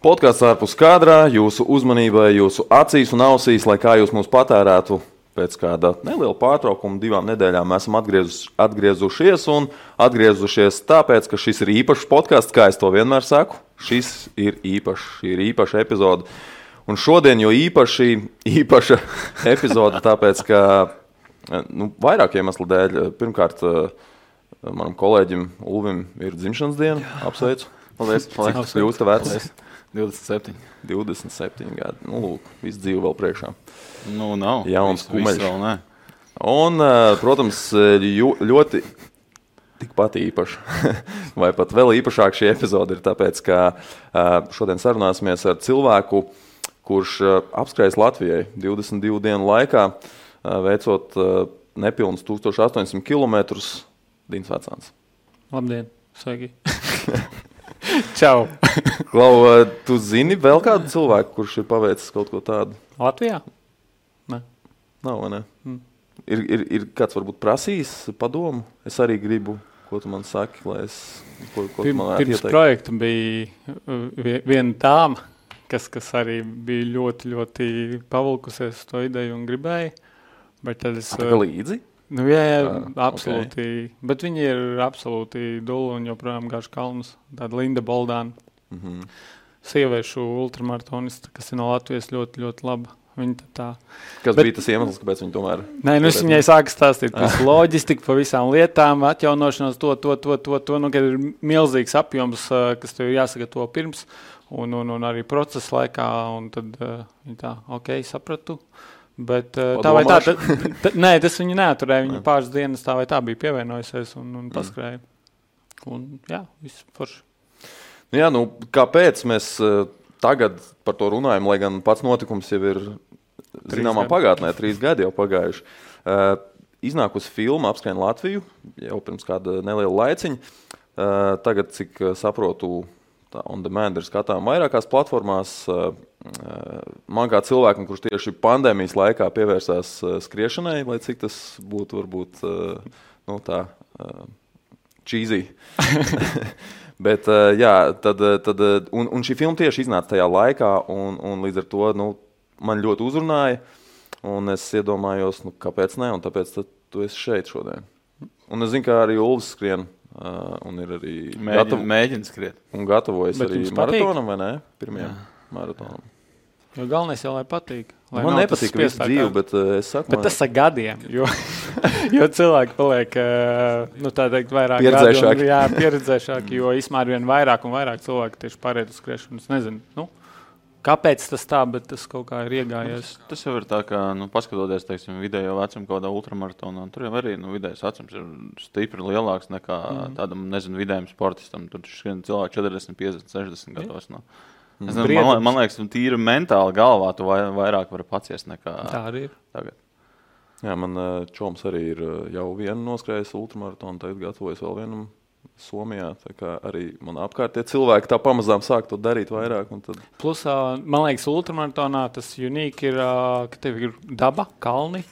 Podkāsts ārpus kadrā, jūsu uzmanībai, jūsu acīs un ausīs, lai kā jūs mūs patērētu. Pēc kāda neliela pārtraukuma, divām nedēļām, esam atgriezus, atgriezušies. Un atgriezušies tāpēc, ka šis ir īpašs podkāsts, kā es to vienmēr saku. Šis ir īpašs, šī ir īpaša epizode. Un šodien jau īpaši īpaša epizode, tāpēc ka nu, vairāk iemeslu dēļ. Pirmkārt, manam kolēģim Ulvim ir dzimšanas diena. Apsveicu! Paldies! Paldies! Jūs esat vecs! 27. 27 gadi. Nu, lūk, viss dzīve vēl priekšā. Nu, nav. Jauns nē. Un, protams, ļoti tikpat īpaša, vai pat vēl īpašāk šī epizode ir tāpēc, ka šodien sarunāsimies ar cilvēku, kurš apskrējas Latvijai 22 dienu laikā, veicot nepilnus 1800 km. Dīns Vecāns. Labdien! Sveiki! Čau! Klau, tu zini vēl kādu cilvēku, kurš ir paveicis kaut ko tādu? Latvijā? Nē. Nav, vai ne? Mm. Ir, ir, ir kāds varbūt prasījis padomu? Es arī gribu, ko tu man saki, lai es ko, ko Pirm, man Pirms ieteikt. projekta bija viena dāma, kas, kas arī bija ļoti, ļoti pavilkusies to ideju un gribēja. Bet tad es... Tā līdzi? Nu, jā, jā uh, absolūti. Okay. Bet viņi ir absolūti dūli un joprojām gāž kalnus. Tāda Linda Boldāna. Mm -hmm. Sieviešu ultramaratonista, kas ir no Latvijas ļoti, ļoti laba. Kas Bet, bija tas iemesls, kāpēc viņa tomēr? Nē, nu es viņai sāku stāstīt par loģistiku, par visām lietām, atjaunošanos, to, to, to, to, to nu, kad ir milzīgs apjoms, kas tev ir jāsagatavo pirms un, un, un arī procesa laikā. Tad uh, viņa tā, ok, sapratu. Bet, uh, tā vai tā, tā, tā, nē, tas viņu neaturēja. Viņa pāris dienas tā vai tā bija pievienojusies un, un mm. paskrēja. Un, jā, viss forši. Nu, jā, nu, kāpēc mēs uh, tagad par to runājam, lai gan pats notikums jau ir zināmā pagātnē, trīs gadi jau pagājuši. Uh, iznākusi filma apskrien Latviju jau pirms kāda neliela laiciņa. Uh, tagad, cik saprotu, tā on demand ir skatām vairākās platformās. Uh, man kā cilvēkam, kurš tieši pandēmijas laikā pievērsās skriešanai, lai cik tas būtu varbūt nu, tā cheesy. Bet, jā, tad, tad, un, un šī filma tieši iznāca tajā laikā, un, un līdz ar to nu, man ļoti uzrunāja. Un es iedomājos, nu, kāpēc ne, un tāpēc tu esi šeit šodien. Un es zinu, ka arī Ulfs skrien, uh, un ir arī mēģina, gatav... mēģina skriet. Un gatavojas Bet arī maratonam, vai ne? Pirmajam maratonam. Jo galvenais jau, lai patīk. Lai man nepatīk visu dzīvi, bet uh, es saku, bet man... tas ir gadiem. Jo, jo cilvēki paliek uh, nu, teikt, vairāk pieredzējušāki. Jā, pieredzējušāki, jo ar vien vairāk un vairāk cilvēku tieši pāriet uz skriešanu. Es nezinu, nu, kāpēc tas tā, bet tas kaut kā ir iegājies. Tas, tas jau ir tā, ka, nu, paskatoties, teiksim, vidējo vecumu kaut kādā ultramaratonā, tur jau arī nu, vidējais vecums ir stipri lielāks nekā mm. tādam, nezinu, vidējam sportistam. Tur skrien cilvēki 40, 50, 60 gados. No. Es nezinu, man, man liekas, tīri mentāli galvā tu vai, vairāk vari paciest nekā tā arī ir. Tagad. Jā, man čoms arī ir jau vienu noskrējis ultramaratonu, tagad gatavojas vēl vienam Somijā. Arī man apkārt cilvēki tā pamazām sāk to darīt vairāk. Tad... Plus, man liekas, ultramaratonā tas unikāls ir, ka tev ir daba, kalni,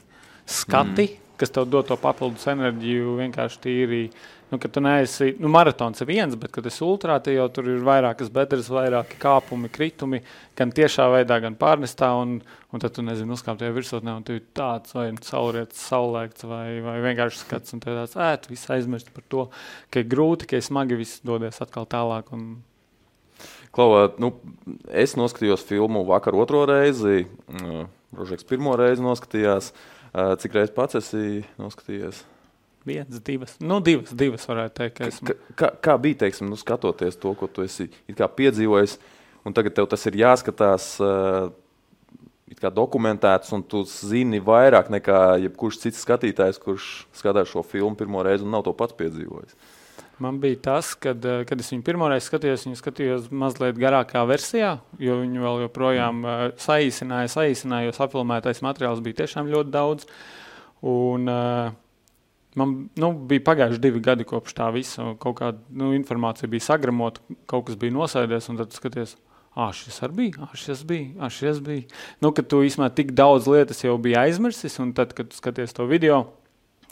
skati, mm. kas tev dod to papildus enerģiju vienkārši tīri nu, ka tu neesi, nu, maratons viens, bet, kad esi ultrā, tad jau tur ir vairākas bedres, vairāki kāpumi, kritumi, gan tiešā veidā, gan pārnestā, un, un tad tu nezini, uzkāpt tajā virsotnē, un tu ir tāds, vai saulrietis, saulēkts, vai, vai vienkārši skats, un tāds, ē, tu viss aizmirst par to, ka ir grūti, ka ir smagi viss dodies atkal tālāk, un Klau, nu, es noskatījos filmu vakar otro reizi, Rožeks pirmo reizi noskatījās. Cik reizes pats esi noskatījies? Viens, divas, nu, divas, divas varētu teikt. Esmu... Kā, kā bija, teiksim, nu, skatoties to, ko tu esi piedzīvojis, un tagad tev tas ir jāskatās uh, dokumentēts, un tu zini vairāk nekā jebkurš cits skatītājs, kurš skatās šo filmu pirmo reizi un nav to pats piedzīvojis. Man bija tas, kad, kad es viņu pirmo reizi skatījos, viņu skatījos mazliet garākā versijā, jo viņu vēl joprojām uh, saīsināja, saīsināja, jo apfilmētais materiāls bija tiešām ļoti daudz. Un, uh, Man nu, bija pagājuši divi gadi kopš tā visa. Kaut kāda nu, informācija bija sagramota, kaut kas bija nosēdies, un tad skaties, ah, šis arī bija, ah, šis bija, ah, šis bija. Nu, kad tu īstenībā tik daudz lietas jau biji aizmirsis, un tad, kad skaties to video,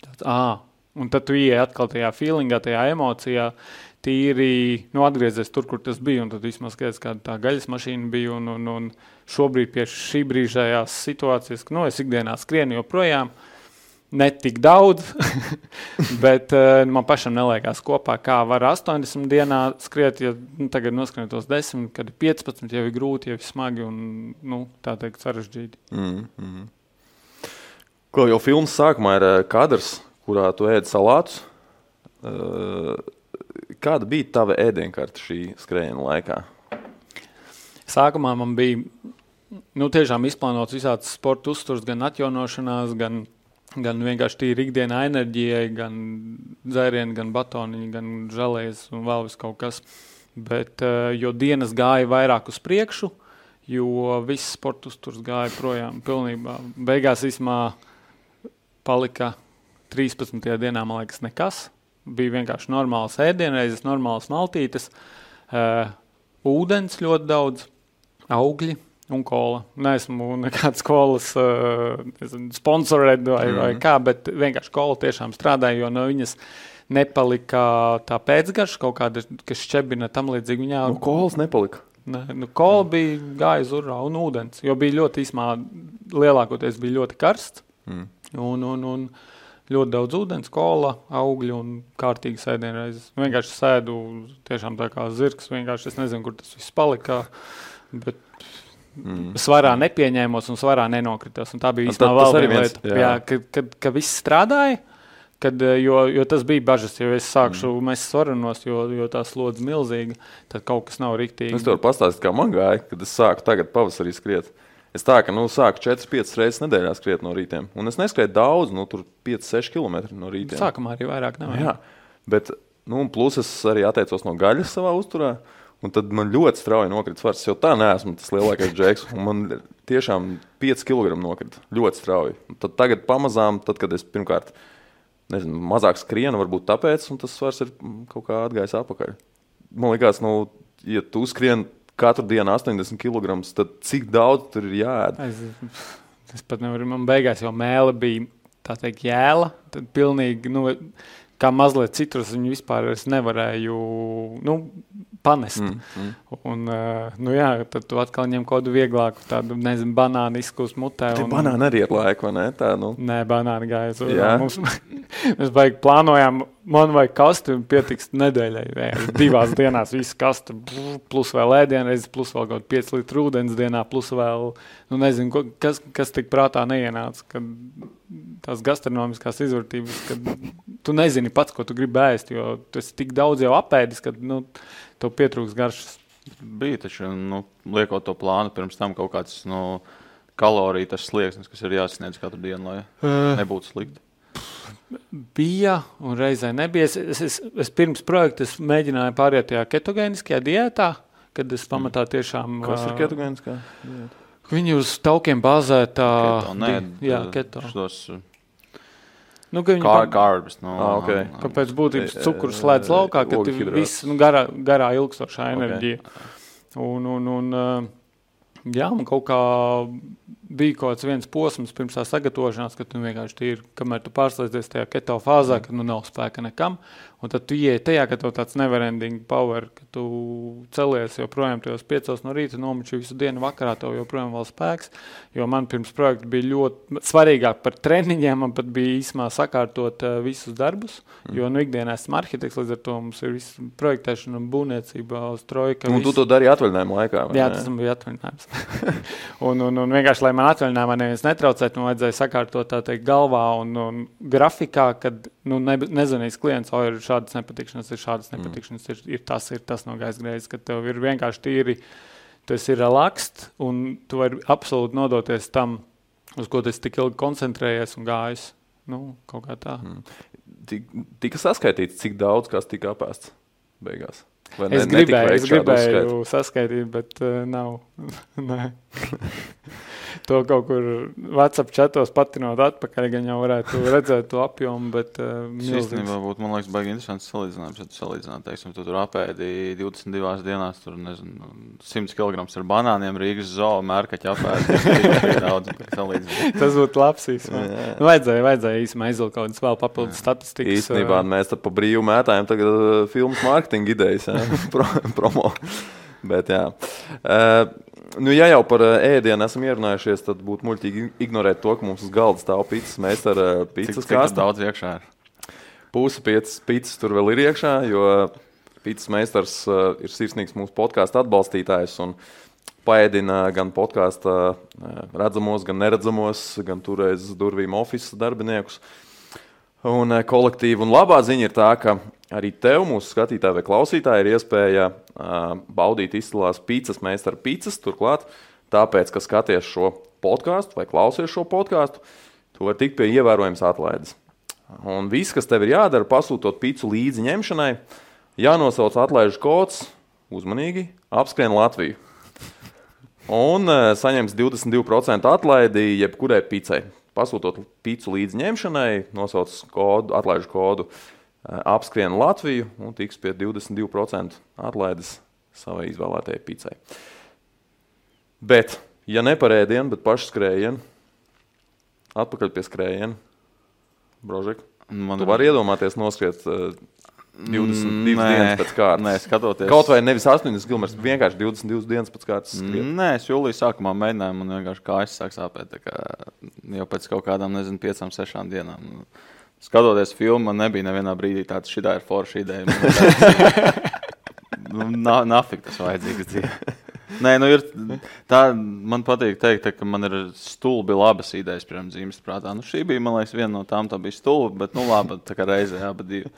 tad, ah, Un tad tu ienāc atkal tajā feelingā, tajā emocijā. Tīri nu, atgriezies tur, kur tas bija. Tad vismaz skaties, kāda tā gaļas mašīna bija. Un, un, un šobrīd pie šī brīžējās situācijas, ka nu, es ikdienā skrienu joprojām. Ne tik daudz, bet uh, man pašam neliekas kopā, kā var 80 dienā skriet. Ja nu, tagad noskrien tos 10, kad ir 15, jau ir grūti, jau ir smagi un nu, tā teikt sarežģīti. Mm -hmm. Ko jau filmas sākumā ir kadrs, kurā tu ēd salātus. Uh, kāda bija tava ēdienkarte šī skrējiena laikā? Sākumā man bija nu, tiešām izplānots visāds sporta uzturs, gan atjaunošanās, gan, gan vienkārši tīri ikdienā enerģijai, gan dzērieni, gan batoniņi, gan žēlējas un vēl vis kaut kas. Bet, uh, jo dienas gāja vairāk uz priekšu, jo viss sporta uzturs gāja projām pilnībā. Beigās īsumā palika 13. dienā, man liekas, nekas. Bija vienkārši normāls ēdienreizes, normāls maltītes, uh, ūdens ļoti daudz, augļi un kola. Neesmu nekāds kolas uh, sponsorēt vai, mm. vai mhm. kā, bet vienkārši kola tiešām strādāja, jo no viņas nepalika tā pēcgarša kaut kāda, kas šķebina tam līdzīgi. Viņā nu, kolas nepalika. Ne, nu, kola mm. bija gāja urā un ūdens, jo bija ļoti īsmā, lielākoties bija ļoti karsts. Mm. Un, un, un, ļoti daudz ūdens, kola, augļu un kārtīgi sēdienreizes. Vienkārši sēdu tiešām tā kā zirgs. Vienkārši es nezinu, kur tas viss palika. Bet mm. svarā nepieņēmos un svarā nenokritos. Un tā bija īstenībā vēl viena lieta. Jā. Jā, kad, kad, kad viss strādāja. Kad, jo, jo tas bija bažas, jo es sākšu mm. mēs svaranos, jo, jo tā slodze ir milzīga, tad kaut kas nav rīktīgi. Es tev pastāstīju, kā man gāja, kad es sāku tagad pavasarī skriet. Uh, Es tā kā nu, sāku 4-5 reizes nedēļā skriet no rīta. Un es neskrēju daudz, nu, tur 5-6 km no rīta. Sākumā arī vairāk nav. Jā, bet nu, plus es arī atteicos no gaļas savā uzturā. Un tad man ļoti strauji nokrita svars. Es jau tā neesmu tas lielākais džeks. Man tiešām 5 kg nokrita ļoti strauji. Un tad tagad pamazām, tad, kad es pirmkārt nezinu, mazāk skrienu, varbūt tāpēc, un tas svars ir kaut kā atgājis atpakaļ. Man liekas, nu, ja tu skrieni katru dienu 80 kg, tad cik daudz tur ir jāēd? Es, es pat nevaru, man beigās jau mēlē bija tā teikt jēla. Tad pilnīgi, nu, kā mazliet citrus, viņu vispār nevarēju nu, panest. Mm, mm. Un, uh, nu jā, tad tu atkal ņem kaut kādu vieglāku, tādu, nezinu, banānu izkūst mutē. Un... Banāna arī ir laika, vai ne? Tā, nu. Nē, banāna gāja uz mums. mēs baigi plānojām, man vajag kastu un pietiks nedēļai. Jā, divās dienās viss kastu, plus vēl ēdienreiz, plus vēl kaut 5 litru ūdens dienā, plus vēl, nu nezinu, kas, kas tik prātā neienāca, kad tās gastronomiskās izvērtības, kad tu nezini pats, ko tu gribi ēst, jo tu esi tik daudz jau apēdis, ka, nu, tev pietrūks garšas. Bija taču, nu, liekot to plānu, pirms tam kaut kāds nu, kaloriju tas slieksnis, kas ir jāsasniedz katru dienu, lai uh, nebūtu slikti. Bija un reizē nebija. Es, es, es, es pirms projekta es mēģināju pāriet tajā ketogēniskajā diētā, kad es pamatā tiešām. Kas ir ketogēniskā diēta? Viņi uz taukiem bāzētā. Keto, nē, jā, keto. Šos, Nu, kā carbs. No, ah, okay. no, no. Kāpēc būtības cukurs slēdz laukā, kad ir viss nu, garā, garā ilgstošā enerģija. Okay. Un, un, un, jā, man kaut kā bija kaut kāds posms pirms tā sagatavošanās, kad tu vienkārši tīri, kamēr tu pārslēdzies tajā keto fāzē, kad nu nav spēka nekam. Un tad tu ienāc tajā, ka tev tāds neverending power, ka tu celies joprojām tajos piecos no rīta, nomuči visu dienu, vakarā tev joprojām vēl spēks. Jo man pirms projekta bija ļoti svarīgāk par treniņiem, man pat bija īsumā sakārtot uh, visus darbus. Mm. Jo nu, ikdienā esmu arhitekts, līdz ar to mums ir viss projektēšana un būvniecība uz trojka. Un visu. tu to darīji atvaļinājuma laikā? Jā, tas bija atvaļinājums. un, un, un vienkārši, lai man atvaļinājumā neviens netraucētu, man vajadzēja sakārtot tā teikt galvā un, un grafikā, kad nu, ne, nezvanīs klients, o ir šādas nepatikšanas, ir šādas mm. nepatikšanas, ir, ir tas, ir tas no gaisa greizes, ka tev ir vienkārši tīri, tas ir relakst, un tu vari absolūti nodoties tam, uz ko tu tik ilgi koncentrējies un gājis. Nu, kaut kā tā. Mm. Tika saskaitīts, cik daudz kas tika apēsts beigās. Vai es ne, gribēju, es gribēju saskaitīt, bet uh, nav. to kaut kur WhatsApp chatos patinot atpakaļ, gan jau varētu redzēt to apjomu. Bet, uh, īstenībā būtu, man liekas, baigi interesants salīdzinājums. Ja tu salīdzināt, teiksim, tu tur apēdi 22 dienās, tur nezinu, 100 kg ar banāniem Rīgas zoo mērkaķi apēdi. Tas būtu labs īstenībā. Nu, vajadzēja, vajadzēja īstenībā izvilkt kaut kādas vēl papildus statistikas. Īstenībā mēs te pa brīvu mētājam tagad uh, filmas mārketinga idejas, Pro, promo. Bet, jā. Uh, nu, ja jau par ēdienu esam ierunājušies, tad būtu muļķīgi ignorēt to, ka mums uz galda stāv pīcis. Mēs ar pīcis kāstu daudz iekšā. Pusi pīcis tur vēl ir iekšā, jo pīcis meistars uh, ir sirsnīgs mūsu podkāstu atbalstītājs. Paēdina gan podkāstu redzamos, gan neredzamos, gan turēs durvīm oficiālus darbiniekus. Un kolektīva un labā ziņa ir tā, ka arī tev, mūsu skatītāji vai klausītāji, ir iespēja uh, baudīt izcilās pīcis meistara pīcis. Turklāt, tāpēc, ka skaties šo podkāstu vai klausies šo podkāstu, tu vari tikt pie ievērojamas atlaides. Un viss, kas tev ir jādara, pasūtot pīci līdzi ņemšanai, jānosauc atlaižu kods, uzmanīgi apskrien Latviju. Un uh, saņems 22% atlaidi jebkurai pīcei. Pasūtot pīci līdzi ņemšanai, nosauc kodu, atlaižu kodu uh, apskrien Latviju un tiks pie 22% atlaides savai izvēlētajai picai. Bet, ja ne par ēdienu, bet pašu skrējienu, atpakaļ pie skrējiena, Brožek, Man tu vari iedomāties noskriet uh, 22 nē, dienas pēc kārtas. Nē, skatoties. Kaut vai nevis 80 km, vienkārši 22 dienas pēc kārtas. Skriet. Nē, es jūlijā sākumā mēģināju, man vienkārši kājas sāk sāpēt. Kā jau pēc kaut kādām, nezinu, 5, 6 dienām. Skatoties filmu, man nebija nevienā brīdī tāds, šī ir forša ideja. nu, Nafik tas vajadzīgs dzīvē. Nē, nu ir, tā man patīk teikt, tā, ka man ir stulbi labas idejas, piemēram, dzīves prātā. Nu, šī bija, man liekas, viena no tām, tā bija stulba, bet, nu, labi, tā kā reizē abi divi.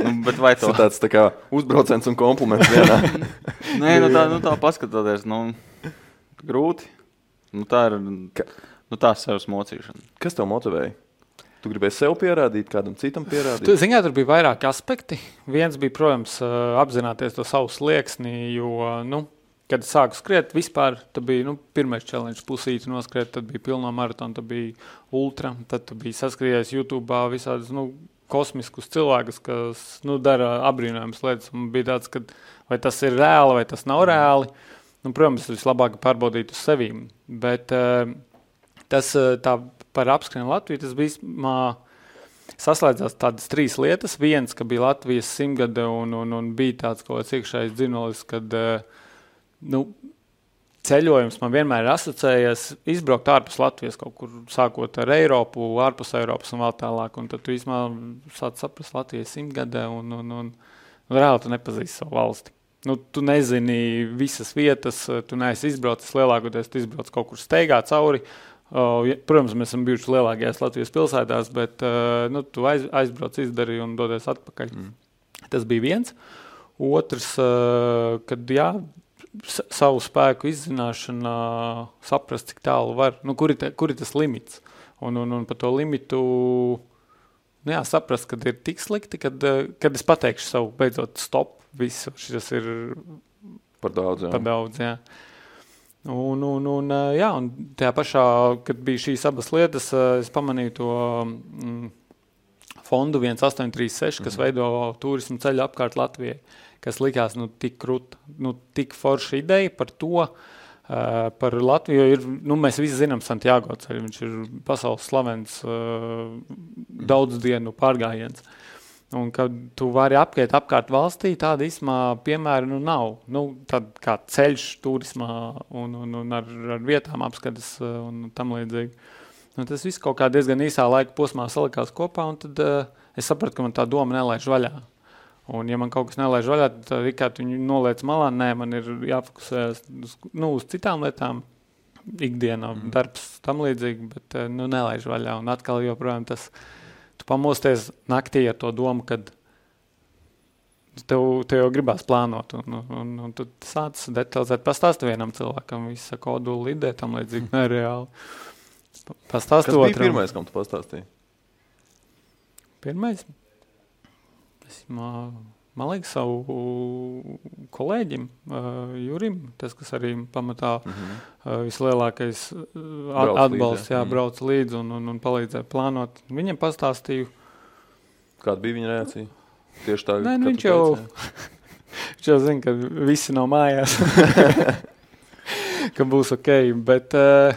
Nu, bet vai to? tāds tā kā uzbrauciens un kompliments vienā. Nē, nu tā, nu tā paskatoties, nu, grūti. Nu, tā ir, nu tā sev smocīšana. Kas tev motivēja? Tu gribēji sev pierādīt, kādam citam pierādīt? Tu, ziņā, tur bija vairāki aspekti. Viens bija, protams, apzināties to savu slieksni, jo, nu, kad sāku skriet, vispār bija nu, pirmais challenge, pusīti noskriet, tad bija pilno maratona, tad bija ultra, tad bija saskrijies YouTube visādus nu, kosmiskus cilvēkus, kas nu, dara apbrīnojamas lietas. Man bija tāds, ka vai tas ir reāli vai tas nav reāli. Nu, protams, tas vislabāk pārbaudīt uz sevi. Bet tas tā par apskrienu Latviju, tas bija saslēdzās tādas trīs lietas. Viens, ka bija Latvijas simtgade un, un, un bija tāds kaut kāds iekšējs dzinolis, kad nu, ceļojums man vienmēr ir asociējies izbraukt ārpus Latvijas, kaut kur sākot ar Eiropu, ārpus Eiropas un vēl tālāk. Un tad tu īstenībā sāc saprast Latvijas simtgadē un, un, un, un reāli tu nepazīsti savu valsti. Nu, tu nezini visas vietas, tu neesi izbraucis lielākoties, tu izbrauc kaut kur steigā cauri. Uh, protams, mēs esam bijuši lielākajās Latvijas pilsētās, bet uh, nu, tu aiz, aizbrauc, izdarīji un dodies atpakaļ. Mm. Tas bija viens. Otrs, uh, kad jā, savu spēku izzināšana, saprast, cik tālu var, nu, kur, ir te, kur ir tas limits. Un, un, un par to limitu nu, jā, saprast, kad ir tik slikti, kad, kad es pateikšu savu beidzot stop. Visu šis ir par daudz. Jā. Par daudz jā. Un, un, un, jā, un tajā pašā, kad bija šīs abas lietas, es pamanīju to mm, fondu 1836, kas mm. veido turismu ceļu apkārt Latvijai, kas likās nu, tik krūta, nu, tik forša ideja par to, uh, par Latviju. Ir, nu, mēs visi zinām Santiago ceļu, viņš ir pasaules slavens uh, daudz dienu pārgājiens. Uh, Un kad tu vari apgūt apkārt valstī, tāda īstenībā piemēra nu, nav. Nu, tad kā ceļš turismā un, un, un ar, ar vietām apskates uh, un tam līdzīgi. Nu, tas viss kaut kā diezgan īsā laika posmā salikās kopā, un tad uh, es sapratu, ka man tā doma nelaiž vaļā. Un, ja man kaut kas nelaiž vaļā, tad Rikard viņu noliec malā. Nē, man ir jāfokusējas uz, nu, uz citām lietām, ikdienā, mm. darbs tam līdzīgi, bet uh, nu, nelaiž vaļā. Un atkal joprojām tas ir pamosties naktī ar to domu, ka tev, tev jau gribās plānot. Un, un, un, un tu sāc detalizēt, pastāsti vienam cilvēkam, visu kodolu lidē, tam līdzīgi nereāli. Pastāsti otram. Kas bija pirmais, kam tu pastāstīji? Pirmais? Es, man, man liekas, savu kolēģim, uh, Jurim, tas, kas arī pamatā mm -hmm. uh, vislielākais uh, atbalsts, jā, mm. brauc līdzi un, un, un palīdzēja plānot. Viņam pastāstīju. Kāda bija viņa reakcija? Tieši tā, Nē, nu, viņš jau, viņš jau zina, ka visi nav mājās, ka būs ok, bet uh,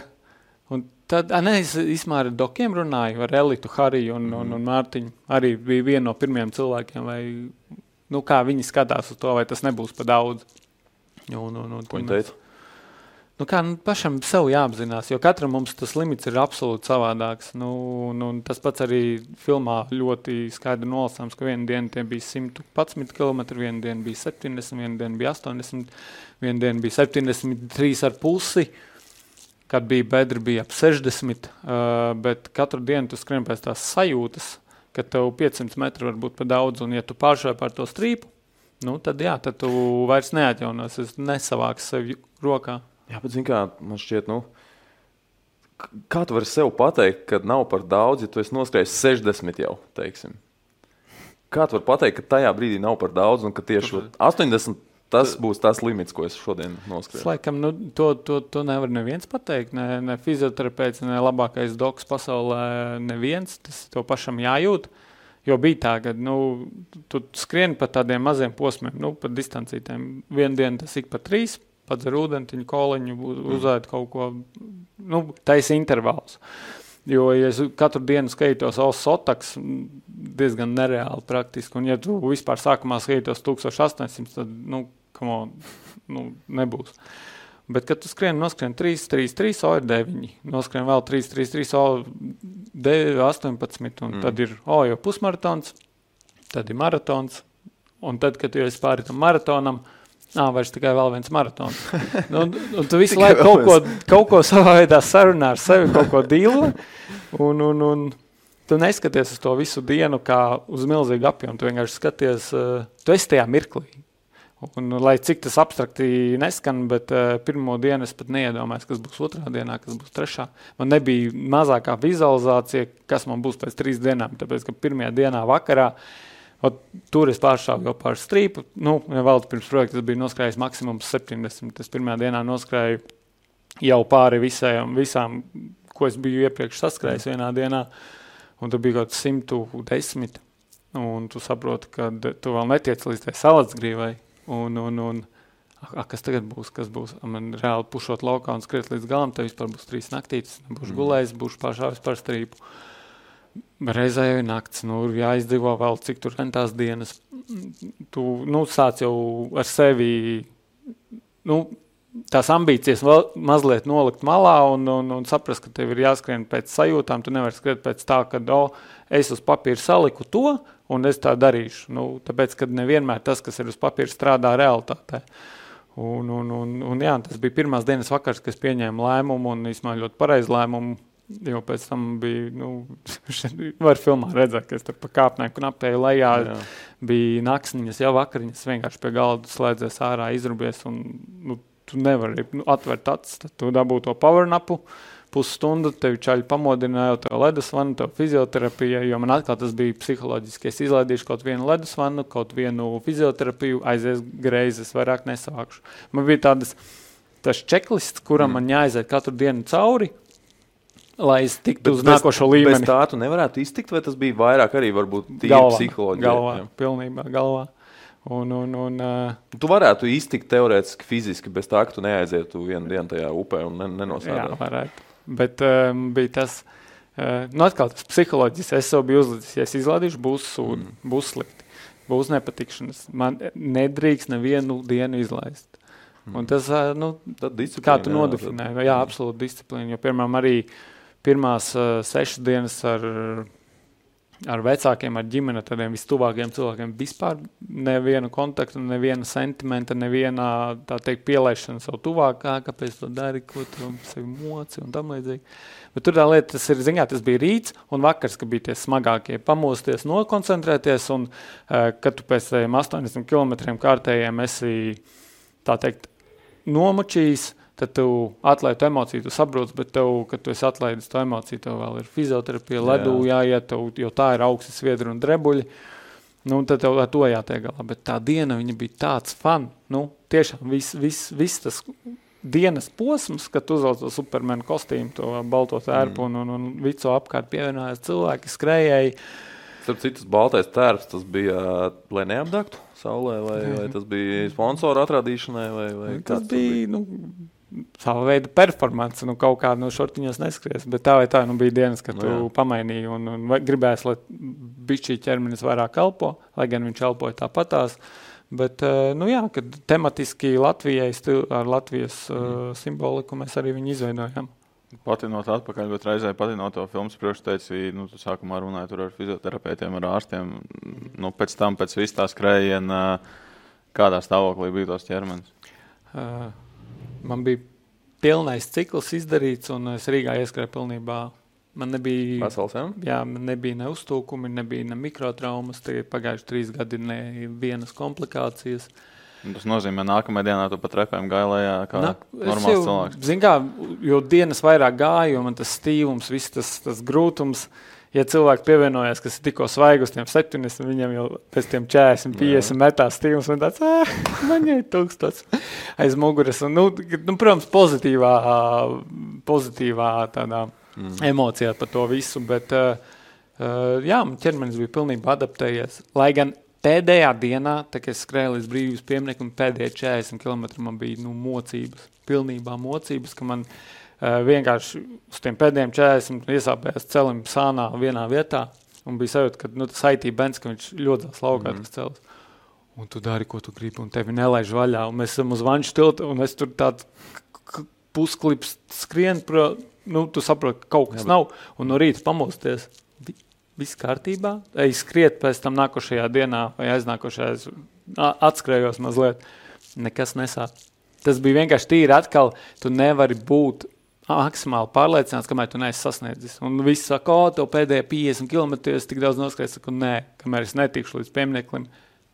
Tad, a, ne, es īstenībā ar Dokiem runāju, ar Elitu, Hariju un, mm. un, un Mārtiņu. Arī bija viena no pirmajiem cilvēkiem, vai, nu, kā viņi skatās uz to, vai tas nebūs par daudz. Un, un, un, Ko viņi teica? Nu, kā nu, pašam sev jāapzinās, jo katram mums tas limits ir absolūti savādāks. Nu, un tas pats arī filmā ļoti skaidri nolasāms, ka vienu dienu tie bija 111 km, vienu dienu bija 70, vienu dienu bija 80, vienu dienu bija 73,5 kad bija bedra, bija ap 60, uh, bet katru dienu tu skrien pēc tās sajūtas, ka tev 500 metru var būt par daudz, un ja tu pāršāvi par to strīpu, nu, tad jā, tad tu vairs neatjaunos, es nesavāks sevi rokā. Jā, bet zin kā, man šķiet, nu, kā tu vari sev pateikt, ka nav par daudz, ja tu esi noskrējis 60 jau, teiksim. Kā tu vari pateikt, ka tajā brīdī nav par daudz, un ka tieši 80 Tas būs tas limits, ko es šodien noskrēju. Laikam, nu, to, to, to nevar neviens pateikt. Ne, ne fizioterapeits, ne labākais doks pasaulē. Neviens tas to pašam jājūt. Jo bija tā, ka nu, tu skrieni pa tādiem maziem posmiem, nu, pa distancītēm. Vienu dienu tas ik pa trīs, pats ar ūdentiņu, koliņu, uzēd kaut ko, nu, taisa intervāls. Jo, ja es katru dienu skaitos uz sotaks, diezgan nereāli praktiski, un ja tu vispār sākumā skaitos 1800, tad, nu, on, nu, nebūs. Bet, kad tu skrieni, noskrien 3, 3, 3, O ir 9, noskrien vēl 3, 3, 3, O 18, un mm. tad ir O jau pusmaratons, tad ir maratons, un tad, kad tu esi pāri tam maratonam, Nā, vairs tikai vēl viens maratons. nu, un, un tu visu laiku kaut ko, kaut ko savā veidā sarunā ar sevi, kaut ko dīlo. Un, un, un tu neskaties uz to visu dienu kā uz milzīgu apjomu. Tu vienkārši skaties, uh, tu esi tajā mirklī. Un, lai cik tas abstrakti neskan, bet uh, pirmo dienu es pat neiedomājos, kas būs otrā dienā, kas būs trešā. Man nebija mazākā vizualizācija, kas man būs pēc trīs dienām. Tāpēc, ka pirmajā dienā vakarā ot, tur es pāršāvu jau pār strīpu. Nu, vēl pirms projekta bija noskrējis maksimums 70. Es pirmajā dienā noskrēju jau pāri visajam, visām, ko es biju iepriekš saskrējis vienā dienā. Un tur bija kaut kas 110. Un tu saproti, ka tu vēl netiec līdz tai salacgrīvai Un, un, un, a, kas tagad būs? Kas būs? Man reāli pušot laukā un skriet līdz galam, tad vispār būs trīs naktītes. Būšu mm. gulējis, būšu pašāvis par strīpu. Reizē jau ir nakts, nu, jāizdzīvo vēl cik tur tās dienas. Tu nu, sāc jau ar sevi. Nu, tās ambīcijas vēl mazliet nolikt malā un, un, un saprast, ka tev ir jāskrien pēc sajūtām. Tu nevari skriet pēc tā, ka oh, es uz papīra saliku to, un es tā darīšu. Nu, tāpēc, ka nevienmēr tas, kas ir uz papīra, strādā realitātē. Un, un, un, un, jā, tas bija pirmās dienas vakars, kad es pieņēmu lēmumu, un īstenībā ļoti pareizu lēmumu. Jo pēc tam bija, nu, var filmā redzēt, ka es tur pa kāpnēm knapēju lejā. Jā. Bija naksniņas, jau vakariņas, vienkārši pie galda slēdzies ārā, izrubies, un nu, tu nevari nu, atvērt acis, tad tu dabū to power napu. Uh, pusstundu, tevi čaļi pamodināja, tev ledus vanu, tev fizioterapija, jo man atkal tas bija psiholoģiski. Es izlaidīšu kaut vienu ledus vanu, kaut vienu fizioterapiju, aizies greizes, vairāk nesākšu. Man bija tādas, tas čeklists, kuram mm. man jāaiziet katru dienu cauri, lai es tiktu bet uz bez, nākošo līmeni. Bez tā tu nevarētu iztikt, vai tas bija vairāk arī varbūt tīri psiholoģija? Galvā, jā. pilnībā galvā. Un, un, un, uh, tu varētu iztikt teorētiski, fiziski, bez tā, ka tu neaizietu vienu dienu tajā upē un nenosēdētu. Jā, varētu. Bet um, bija tas, uh, nu, atkal tas psiholoģiski. Es sev biju uzlicis, ja es izlaidīšu, būs sūdi, mm. būs slikti, būs nepatikšanas. Man nedrīkst nevienu dienu izlaist. Mm. Un tas, uh, nu, kā tu nodefinē, jā, jā, absolūti disciplīna. Jo, piemēram, arī pirmās uh, sešas dienas ar ar vecākiem, ar ģimeni, ar tādiem vistuvākajiem cilvēkiem vispār nevienu kontaktu, neviena sentimenta, neviena teikt pielaišana savu tuvākā, kāpēc to dari, ko tu sevi moci un tam līdzīgi. Bet tur tā lieta, tas ir, ziņā, tas bija rīts un vakars, ka bija tie smagākie pamosties, nokoncentrēties un, uh, kad tu pēc tiem 80 km kārtējiem esi, tā teikt, nomučījis, tad tu atlaidi to emociju, tu saproti, bet tev, kad tu esi atlaidis to emociju, tev vēl ir fizioterapija, ledū jāiet, tev, jo tā ir augsts sviedri un drebuļi. Nu, tad tev ar to jātiek galā. Bet tā diena bija tāds fun. Nu, tiešām viss vis, vis tas dienas posms, kad uzvelc to supermenu kostīmu, to balto tērpu mm. un, un, un visu apkārt pievienojās cilvēki, skrējēji. Starp citu, baltais tērps tas bija, lai neapdegtu saulē, vai, vai tas bija sponsora atradīšanai, vai, vai tas bija. Nu, Sava veida performance, nu, kaut kāda no šortiņas neskries. Bet tā vai tā, nu, bija dienas, kad no, nu tu pamainīji un, un gribēji, lai bišķī ķermenis vairāk elpo, lai gan viņš elpoja tāpatās. Bet, eh, nu jā, kad tematiski Latvijai, ar Latvijas mm. uh, simboliku mēs arī viņu izveidojam. Patinot atpakaļ, bet reizē patinot to filmu priekšteici, nu, tu sākumā runāji ar fizioterapeitiem, ar ārstiem. Nu, pēc tam, pēc vis tā skrējiena, kādā stāvoklī bija tos ķermenis? Uh, man bija pilnais cikls izdarīts, un es Rīgā ieskrēju pilnībā. Man nebija, Pasaules, ja? jā, man nebija ne uztūkumi, nebija ne mikrotraumas. Tie pagājuši trīs gadi, ne vienas komplikācijas. Uh, Tas nozīmē, ka nākamajā dienā tu pat repēm gāji lejā kā Nā, normāls jau, cilvēks. Zin kā, jo dienas vairāk gāju, man tas stīvums, viss tas, tas grūtums, ja cilvēki pievienojas, kas ir tikko svaigi uz tiem 70, viņam jau pēc tiem 40, 50 metās stīvums, un tāds, ah, man jau ir tūkstots aiz muguras. Un, nu, nu, protams, pozitīvā, pozitīvā tādā mm. emocijā par to visu, bet uh, jā, ķermenis bija pilnībā adaptējies. Lai gan pēdējā dienā, kad es skrēju līdz brīvības pieminiekam, pēdējie 40 km man bija nu, mocības, pilnībā mocības, ka man uh, vienkārši uz tiem pēdējiem 40 iesāpējās celim sānā vienā vietā, un bija sajūta, ka nu, tas IT bens, ka viņš ļodzās laukā mm. tas celis. Un tu dari, ko tu gribi, un tevi nelaiž vaļā. Un mēs esam uz vanšu tilta, un es tur tāds pusklips skrien, pro, nu, tu saproti, ka kaut kas Jā, bet... nav, un no rīta pamosties viss kārtībā. Ej skriet pēc tam nākošajā dienā vai aiznākošajā, atskrējos mazliet, nekas nesāp. Tas bija vienkārši tīri atkal, tu nevari būt maksimāli pārliecināts, kamēr tu neesi sasniedzis. Un viss saka, o, tev pēdējie 50 km es tik daudz noskrēju, saku, nē, kamēr es netikšu līdz piemineklim,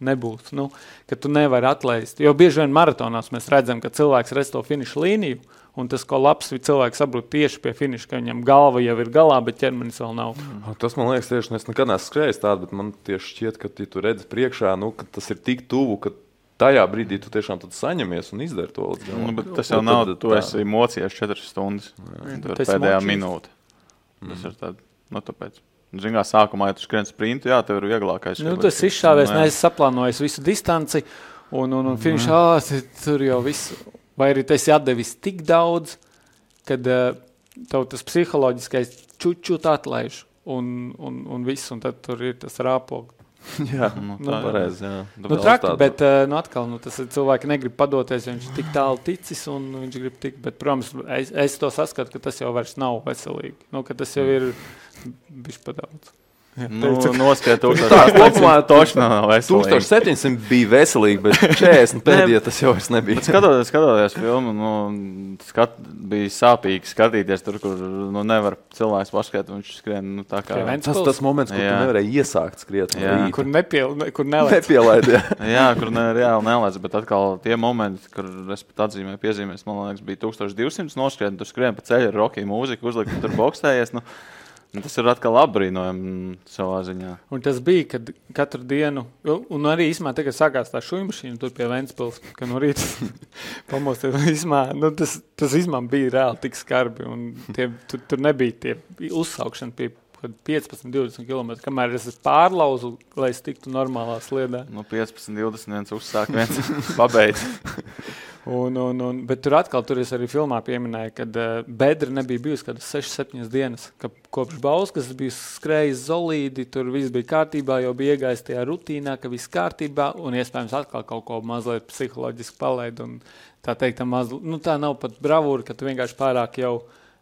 nebūs. Nu, ka tu nevari atlaist. Jo bieži vien maratonās mēs redzam, ka cilvēks redz to finišu līniju, Un tas, ko labs cilvēks saprot tieši pie finiša, ka viņam galva jau ir galā, bet ķermenis vēl nav. Mm. Tas man liekas, tieši es nekad neesmu skrējis tādu, bet man tieši šķiet, ka ja tu redzi priekšā, nu, ka tas ir tik tuvu, ka tajā brīdī tu tiešām saņemies un izdari to līdz galam. Nu, tas jau nav, tu tā. esi mocījies četras stundas. Ir pēdējā minūte. Mm. Tas ir tāds, nu, tāpēc. Zinām, sākumā, ja tu skrien sprintu, jā, tev ir vieglākais. Nu, tas izšāvies, neesi saplānojis visu distanci, un, un, un finišā, mm. tur jau viss vai arī tas ir atdevis tik daudz, kad uh, tev tas psiholoģiskais čučut atlaiž un, un, un viss, un tad tur ir tas rāpogs. jā, nu, tā nu, ir pareizi. Nu, traki, bet uh, nu, atkal, nu, tas cilvēki negrib padoties, ja viņš ir tik tālu ticis un viņš grib tikt. Bet, protams, es, es to saskatu, ka tas jau vairs nav veselīgi. Nu, tas jau ir bijis pa daudz. Nu, Noskatīt, tas kopumā 1700 bija veselīgi, bet 40 pēdējie tas jau nebija. skatoties, skatoties filmu, nu, skat, bija sāpīgi skatīties tur, kur nu, nevar cilvēks paskatīt, viņš skrien. Nu, kā... Tas tas moments, kur nevarēja iesākt skriet. Jā. Kur, nepiel, kur nepielaid. Jā. jā, kur ne, reāli nelaidz, bet atkal tie momenti, kur es pat atzīmēju piezīmēs, man liekas, bija 1200 noskriet, tur skrien pa ceļu ar rocky mūziku, uzlikt, tur bokstējies. Nu, Nu, tas ir atkal apbrīnojami savā ziņā. Un tas bija, kad katru dienu, un arī īsumā tagad sākās tā šūnu mašīna tur pie Ventspils, ka no rīta pamosties. Īsumā, nu, tas, tas īsumā bija reāli tik skarbi, un tie, tur, tur nebija tie uzsaukšana pie 15, 20 km. Kamēr es pārlauzu, lai es tiktu normālā sliedā. Nu, 15, 20 viens uzsāk, viens pabeidz. Un, un, un, bet tur atkal, tur es arī filmā pieminēju, ka uh, bedra nebija bijusi kādas 6, 7 dienas. Ka kopš Bauskas bija skrējis zolīdi, tur viss bija kārtībā, jau bija iegājis tajā rutīnā, ka viss kārtībā, un iespējams atkal kaut ko mazliet psiholoģiski palaid. Un, tā teikt, tā, mazl... nu, tā nav pat bravūra, ka tu vienkārši pārāk jau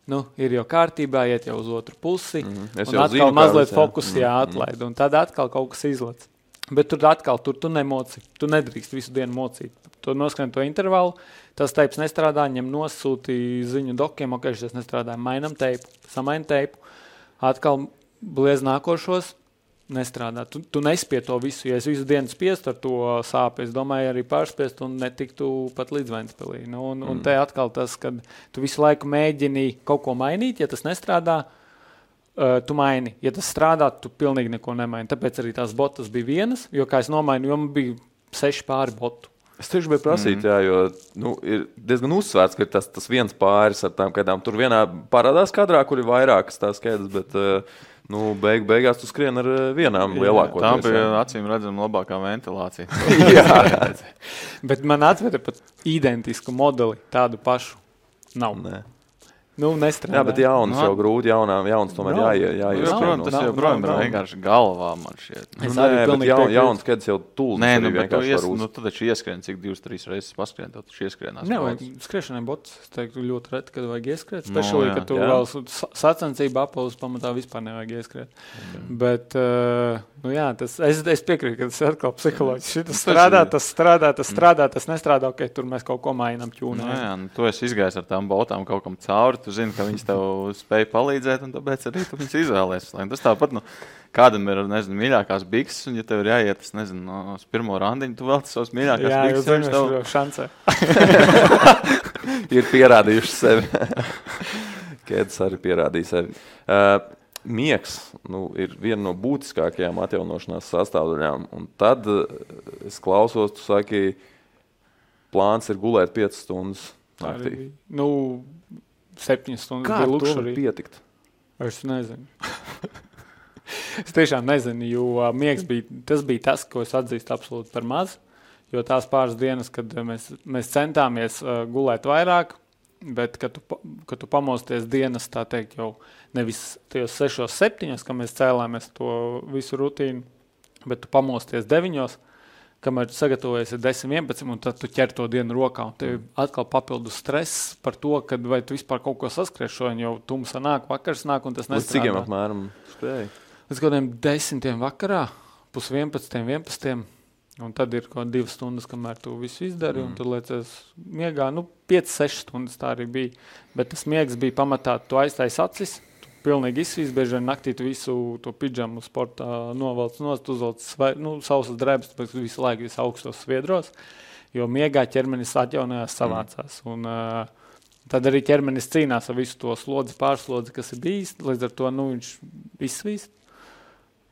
nu, ir jau kārtībā, iet jau uz otru pusi. Mm -hmm. Es jau zinu, mazliet fokusā mm -hmm. atlaid, un tad atkal kaut kas izlaiž. Bet tur atkal tur tu nemoci. Tu nedrīkst visu dienu mocīt. Tu noskrien to intervālu, tas teips nestrādā, ņem nosūtīja ziņu dokiem, ok, šis nestrādā, mainam teipu, samaini teipu, atkal bliez nākošos, nestrādā. Tu, tu nespēj to visu. Ja es visu dienu spiestu ar to sāpes, es domāju, arī pārspiest un netiktu pat līdz Ventspēlī. Nu, un, mm. un te atkal tas, kad tu visu laiku mēģini kaut ko mainīt, ja tas nestrādā, uh, tu maini. Ja tas strādā, tu pilnīgi neko nemaini. Tāpēc arī tās botas bija vienas, jo kā es nomainu, jo man bija seši pāri botu. Es tieši biju prasīt, mm. jā, jo nu, ir diezgan uzsvērts, ka tas, tas viens pāris ar tām kēdām. Tur vienā parādās kadrā, kur ir vairākas tās kēdes, bet uh, nu, beig, beigās tu skrien ar uh, vienām lielākām. Tā bija acīm redzama labākā ventilācija. jā, bet man atveda pat identisku modeli, tādu pašu. Nav. Nē. Nu, nestrādā. Jā, bet jauns nu, jau grūti, jaunām, jauns tomēr jāie, jāiet. Jā, protams, tas joprojām ir vienkārši galvā man šķiet. Nu, arī pilnīgi jaun, jauns, kad jau tūlīt. Nē, nu, bet tu, ies, nu, tu taču ieskrien, cik divas, trīs reizes paskrien, tad tu ieskrienās. Nē, vajag skriešanai bots, teiktu ļoti reti, kad vajag ieskriet. Spešali, no, ka tu jā. vēl sacensību apavus pamatā vispār nevajag ieskriet. Mm. Bet, uh, nu jā, tas, es, es piekrītu, ka tas ir atkal psiholoģiski. Tas strādā, tas strādā, tas strādā, tas nestrādā, ok, tur mēs kaut ko mainām ķūnē. Nu, jā, nu, tu esi izgājis ar tām botām kaut kam cauri, tu zini, ka viņas tev spēja palīdzēt, un tāpēc arī tu viņus izvēlēsies. Tas tāpat, nu, kādam ir nezinu, mīļākās bikses, un, ja tev ir jāiet tas, nezinu, no pirmo randiņu, tu vēl tas savus mīļākās Jā, bikses. Jā, tev... jau šancē. ir pierādījuši sevi. Kēdes arī pierādīja sevi. Uh, Miegs nu, ir viena no būtiskākajām atjaunošanās sastāvdaļām. Un tad uh, es klausos, tu saki, plāns ir gulēt 5 stundas naktī. Nu, septiņas stundas Kā bija luksus. Pietikt? Es nezinu. es tiešām nezinu, jo uh, miegs bija tas, bija tas, ko es atzīstu absolūti par maz. Jo tās pāris dienas, kad mēs, mēs centāmies uh, gulēt vairāk, bet kad tu, kad tu pamosties dienas, tā teikt, jau nevis tajos sešos, septiņos, kad mēs cēlāmies to visu rutīnu, bet tu pamosties deviņos, kamēr sagatavojies 10, 11, un tad tu ķer to dienu rokā. Tev mm. atkal papildus stress par to, ka vai tu vispār kaut ko saskries šodien, jau tumsa nāk, vakars nāk, un tas nestrādā. Cikiem apmēram spēja? Līdz kādiem 10 vakarā, pus 11, 11. Un tad ir kaut kāda divas stundas, kamēr tu visu izdari, mm. un tu liecies miegā. Nu, 5, 6 stundas tā arī bija. Bet tas miegs bija pamatā, tu aiztais acis, pilnīgi izsvīst. Vien naktī visu to pidžamu sportā novelc nost, uzvelc nu, sausas drēbes, bet visu laiku vis augstos sviedros, jo miegā ķermenis atjaunojās, savācās. Mm. Un, uh, tad arī ķermenis cīnās ar visu to slodzi, pārslodzi, kas ir bijis. Līdz ar to nu, viņš izsvīst,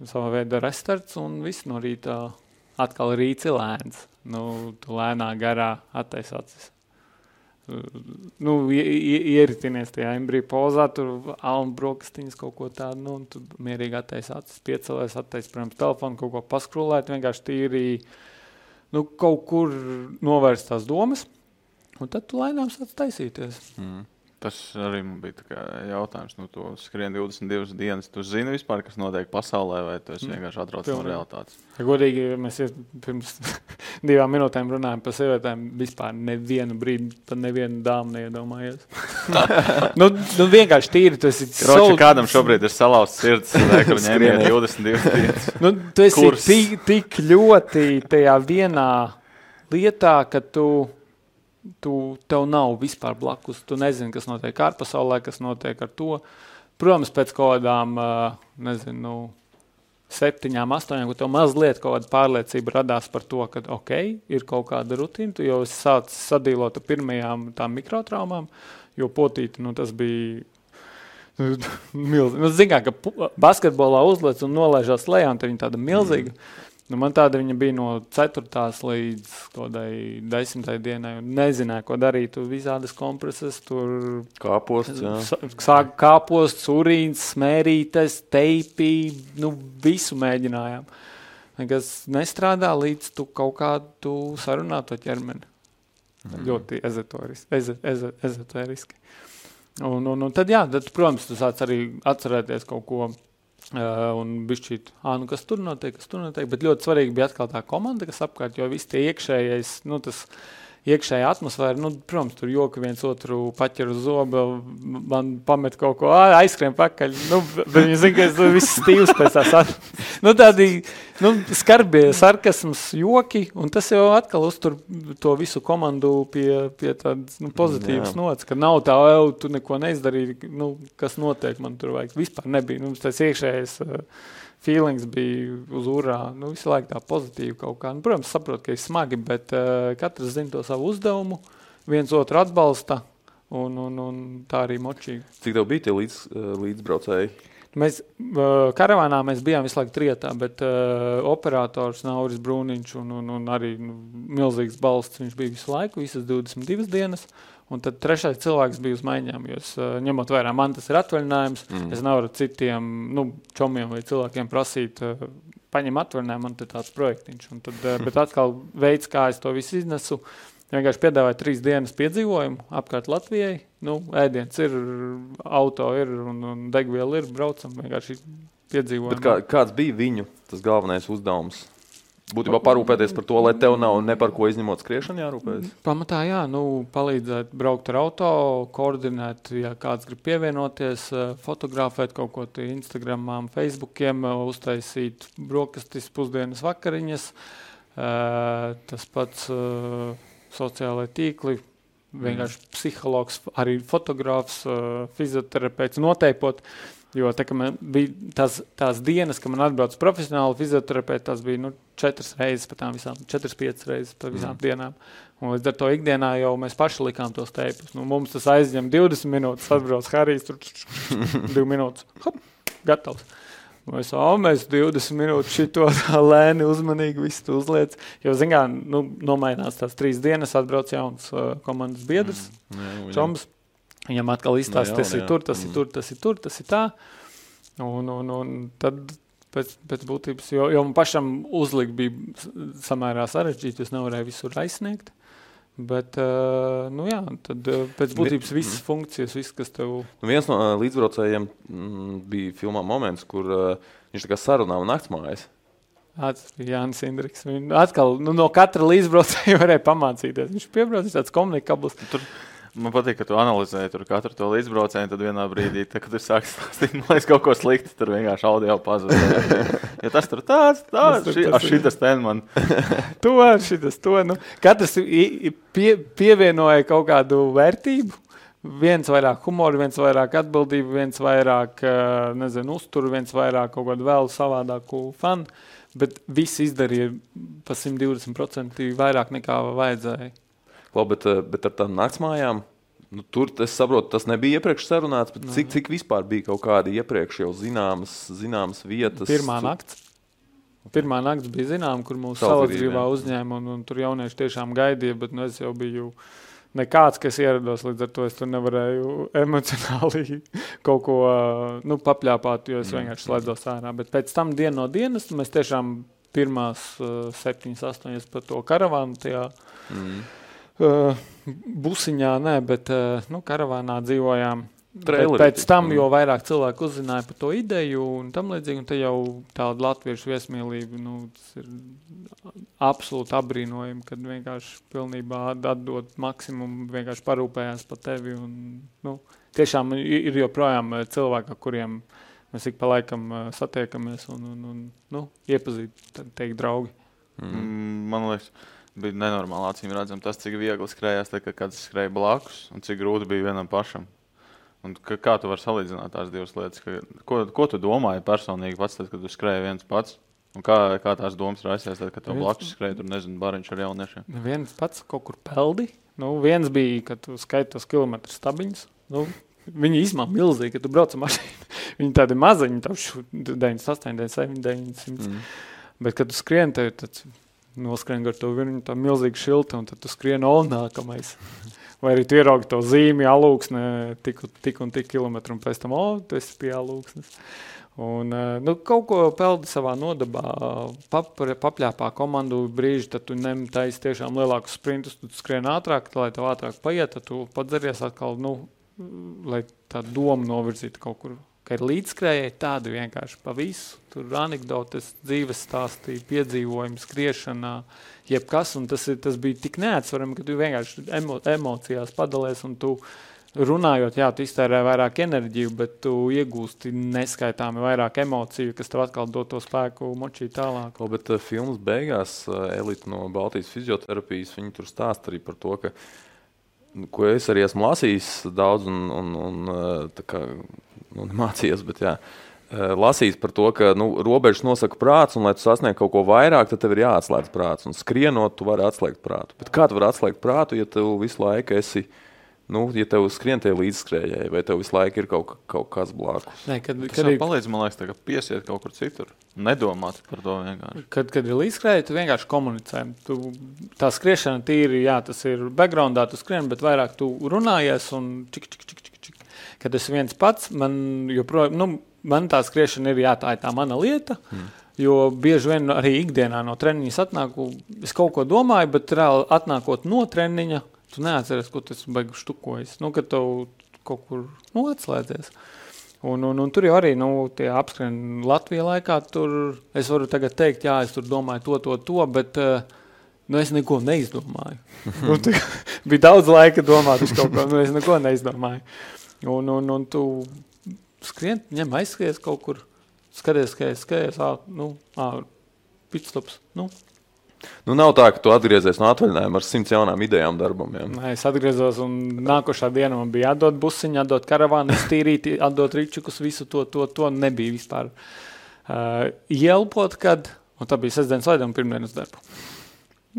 savā veidā restarts un viss no rīta atkal rīci lēns. Nu, tu lēnā garā attaisācis nu, ieritinies tajā embrija pozā, tur alma brokastiņas kaut ko tādu, nu, un tu mierīgi attaisi acis, piecelies, attaisi, protams, telefonu, kaut ko paskrūlēt, vienkārši tīri, nu, kaut kur novērst tās domas, un tad tu lēnām sāc taisīties. Mm. Tas arī bija jautājums. Nu, tu skrien 22 dienas. Tu zini, vispār, kas notiek pasaulē, vai tu vienkārši atrodas no realitātes? Ja godīgi, mēs pirms divām minūtēm runājām par sievietēm. Vispār nevienu brīdi, pat nevienu dāmu neiedomājies. nu, nu, vienkārši tīri. Tas ir Roči, so... kādam šobrīd ir salauzts sirds, kur viņam ir 22 dienas. nu, tu esi tik, tik ļoti tajā vienā lietā, ka tu tu, tev nav vispār blakus. Tu nezini, kas notiek ārpasaulē, kas notiek ar to. Protams, pēc kaut kādām, nezinu, septiņām, astoņām, kad tev mazliet kaut kāda pārliecība radās par to, ka ok, ir kaut kāda rutīna. Tu jau sāc sadīlot ar pirmajām tām mikrotraumām, jo potīti, nu, tas bija. Milzīgi. Nu, Zinām, ka basketbolā uzliek un nolaižās lejā, un tā ir tāda milzīga. Mm. Nu, man tāda bija no 4. līdz 10. dienai. Nezināju, ko darīt. Tur visādas kompreses, tur kāposts, sāk kāposts, urīns, smērītes, teipi. Nu, visu mēģinājām. Kas nestrādā līdz tu kaut kādu sarunātu to ķermeni. Mm. Ļoti ezoteriski. Eze, eze, un, un, un tad, jā, tad, protams, tu sāc arī atcerēties kaut ko Uh, un bišķīt, ah, nu kas tur notiek, kas tur notiek. Bet ļoti svarīgi bija atkal tā komanda, kas apkārt, jo viss tie iekšējais, nu tas iekšējā atmosfēra, nu, protams, tur joka viens otru paķer uz zobu, man pamet kaut ko, aizskrien pakaļ. Nu, viņi zina, ka es viss stīvs pēc tās. nu, tādi nu, skarbie sarkasms, joki, un tas jau atkal uztur to visu komandu pie, pie tādas nu, pozitīvas nots, ka nav tā, jau tu neko neizdarīji, nu, kas notiek, man tur vajag. Vispār nebija, nu, tas iekšējais. Uh, feelings bija uz urā. Nu, visu laiku tā pozitīvi kaut kā. Nu, protams, saprotu, ka ir smagi, bet uh, katrs zina to savu uzdevumu, viens otru atbalsta. Un, un, un tā arī močīgi. Cik tev bija tie līdz, uh, līdzbraucēji? Mēs uh, karavānā mēs bijām visu laiku trietā, bet uh, operators Nauris Brūniņš un, un, un arī nu, milzīgs balsts viņš bija visu laiku, visas 22 dienas. Un tad trešais cilvēks bija uz maiņām. Jo es, uh, ņemot vērā, man tas ir atvaļinājums. Mm. Es nevaru citiem nu, čomiem vai cilvēkiem prasīt, uh, paņem atvaļinājumu, man ir tāds projektiņš. Un tad, uh, bet atkal veids, kā es to visu iznesu, vienkārši piedāvāju trīs dienas piedzīvojumu apkārt Latvijai nu, ēdiens ir, auto ir un, un degviela ir, braucam vienkārši piedzīvojam. Kā, kāds bija viņu tas galvenais uzdevums? Būtībā parūpēties par to, lai tev nav ne par ko izņemot skriešanu jārūpējas. Pamatā, jā, nu, palīdzēt braukt ar auto, koordinēt, ja kāds grib pievienoties, eh, fotografēt kaut ko Instagramām, Facebookiem, eh, uztaisīt brokastis, pusdienas vakariņas. Eh, tas pats sociālai tīkli, vienkārši mm. psihologs, arī fotogrāfs, uh, fizioterapeits noteipot. Jo tā, man bija tās, tās dienas, kad man atbrauc profesionāli fizioterapeiti, tas bija nu, četras reizes par tām visām, četras, piecas reizes par visām mm. dienām. Un līdz ar to ikdienā jau mēs paši likām tos teipus. Nu, mums tas aizņem 20 minūtes, atbrauc Harijs, tur 2 minūtes, hop, gatavs. Mēs, oh, mēs 20 minūtes šito lēni, uzmanīgi visu uzliec. Jo, zinām, nu, nomainās tās trīs dienas, atbrauc jauns uh, komandas biedrs, mm, Čoms. Viņam atkal izstāsta, tas ir tur, tas mm. ir tur, tas ir tur, tas ir tā. Un, un, un tad pēc, pēc būtības, jo, jo man pašam uzlikt bija samērā sarežģīti, es nevarēju visur aizsniegt. Bet, uh, nu jā, tad uh, pēc būtības visas funkcijas, viss, kas tev. Nu viens no uh, līdzbraucējiem mm, bija filmā moments, kur viņš tā kā sarunā un naktsmājas. Jānis Indriks. Atkal nu, no katra līdzbraucēja varēja pamācīties. Viņš piebraucis tāds komunikabls. Tur Man patīk, ka tu analizē katru to līdzbraucēju, tad vienā brīdī, tā, kad tu sāki stāstīt, man liekas, kaut ko sliktu, tur vienkārši audio pazūd. ja tas tur tāds, tāds, tas šitas ten man. to, šitas to. Nu, katrs pie, pievienoja kaut kādu vērtību. Viens vairāk humora, viens vairāk atbildība, viens vairāk, nezinu, uzturu, viens vairāk kaut kādu vēl savādāku fanu. Bet visi izdarīja pa 120% vairāk nekā vajadzēja. Labi, bet, eh, bet ar tādām naktsmājām. Nu, tur es saprotu, tas nebija iepriekš sarunāts, bet cik, cik vispār bija kaut kādi iepriekš jau zināmas, zināmas vietas? Pirmā nakts. Pirmā nakts bija zināma, kur mūsu salacgrīvā uzņēma, un, un tur jaunieši tiešām gaidīja, bet nu, es jau biju nekāds, kas ierados, līdz ar to es tur nevarēju emocionāli kaut ko nu, papļāpāt, jo es mm. vienkārši slēdzos ārā. Bet pēc tam dienu no dienas mēs tiešām pirmās uh, septiņas, astoņas par to karavānu tajā. Mm busiņā, nē, bet nu, karavānā dzīvojām. Traileri, pēc tam, jo vairāk cilvēku uzzināja par to ideju un tam līdzīgi, un te jau tāda latviešu viesmīlība, nu, tas ir absolūti apbrīnojami, kad vienkārši pilnībā atdod maksimumu, vienkārši parūpējās par tevi. Un, nu, tiešām ir joprojām cilvēki, ar kuriem mēs ik pa laikam satiekamies un, un, un nu, iepazīt, teikt, draugi. Mm, man liekas, bija nenormāli acīm redzams tas, cik viegli skrējās, tad, kad kāds skrēja blakus, un cik grūti bija vienam pašam. Un kā, kā tu vari salīdzināt tās divas lietas? Ka, ko, ko tu domāji personīgi pats, tad, kad tu skrēji viens pats? Un kā, kā tās domas raisījās, tad, kad tev blakus skrēja, tur nezinu, bariņš ar jauniešiem? Viens pats kaut kur peldi. Nu, viens bija, kad tu skaiti tos kilometru stabiņus. Nu, Viņi izmanto milzīgi, kad tu brauc ar mašīnu. Viņi tādi maziņi, tev 98, 99, 900. Mm. Bet, kad tu skrieni, tev ir tāds noskrien ar to vienu tā milzīgu šiltu, un tad tu skrien on nākamais. Vai arī tu ieraugi to zīmi, alūksne, tik, tik un tik kilometru, un pēc tam, o, tu esi pie alūksnes. Un, eh, nu, kaut ko peldi savā nodabā, pap, papļāpā komandu brīži, tad tu nemtais tiešām lielākus sprintus, tu skrien ātrāk, lai tev ātrāk paiet, tad tu padzeries atkal, nu, lai tā doma novirzītu kaut kur ka ir līdzskrējēji tādi vienkārši pa visu. Tur anekdotes, dzīves stāstīja, piedzīvojumi, skriešanā, jebkas. Tas, ir, tas bija tik neatsverami, ka tu vienkārši emo, emocijās padalies un tu runājot, jā, tu iztērē vairāk enerģiju, bet tu iegūsti neskaitāmi vairāk emociju, kas tev atkal dod to spēku močīt tālāk. O, bet uh, filmas beigās uh, Elita no Baltijas fizioterapijas, viņi tur stāsta arī par to, ka ko es arī esmu lasījis daudz un, un, un uh, kā, nu, mācījies, bet jā, lasījis par to, ka nu, robežas nosaka prāts, un lai tu sasniegtu kaut ko vairāk, tad tev ir jāatslēdz prāts. Un skrienot, tu vari atslēgt prātu. Bet kā tu vari atslēgt prātu, ja tu visu laiku esi Nu, ja tev skrien tie līdzskrējēji, vai tev visu laiku ir kaut, kaut kas blakus? Nē, kad, Tas kad, ir, palīdz, man liekas, ka piesiet kaut kur citur. Nedomāt par to vienkārši. kad, kad ir līdzskrēji, tu vienkārši komunicē. Tu, tā skriešana tīri, jā, tas ir backgroundā, tu skrien, bet vairāk tu runājies un čik, čik, čik, čik, čik. Kad es viens pats, man joprojām, nu, man tā skriešana ir, jā, tā ir tā mana lieta. Mm. Jo bieži vien arī ikdienā no treniņa atnāku, es kaut ko domāju, bet reāli atnākot no treniņa, tu neatceries, ko tas beigas štukojas. Nu, kad tev kaut kur nu, atslēdzies. Un, un, un tur jau arī nu, tie apskrien Latvijā laikā. Tur es varu tagad teikt, jā, es tur domāju to, to, to, bet uh, nu, es neko neizdomāju. nu, bija daudz laika domāt uz kaut ko, nu, es neizdomāju. Un, un, un tu skrien, ņem aizskries kaut kur, skaties, skaties, skaties, ā, nu, ā, pitstops, nu, Nu, nav tā, ka tu atgriezies no atvaļinājuma ar simts jaunām idejām darbam. Jā. Nē, es atgriezos, un nākošā dienā man bija jādod busiņu, jādod karavānu, iztīrīt, jādod rīčukus, visu to, to, to nebija vispār. Uh, ielpot, kad, un tā bija sestdienas un pirmdienas darbu.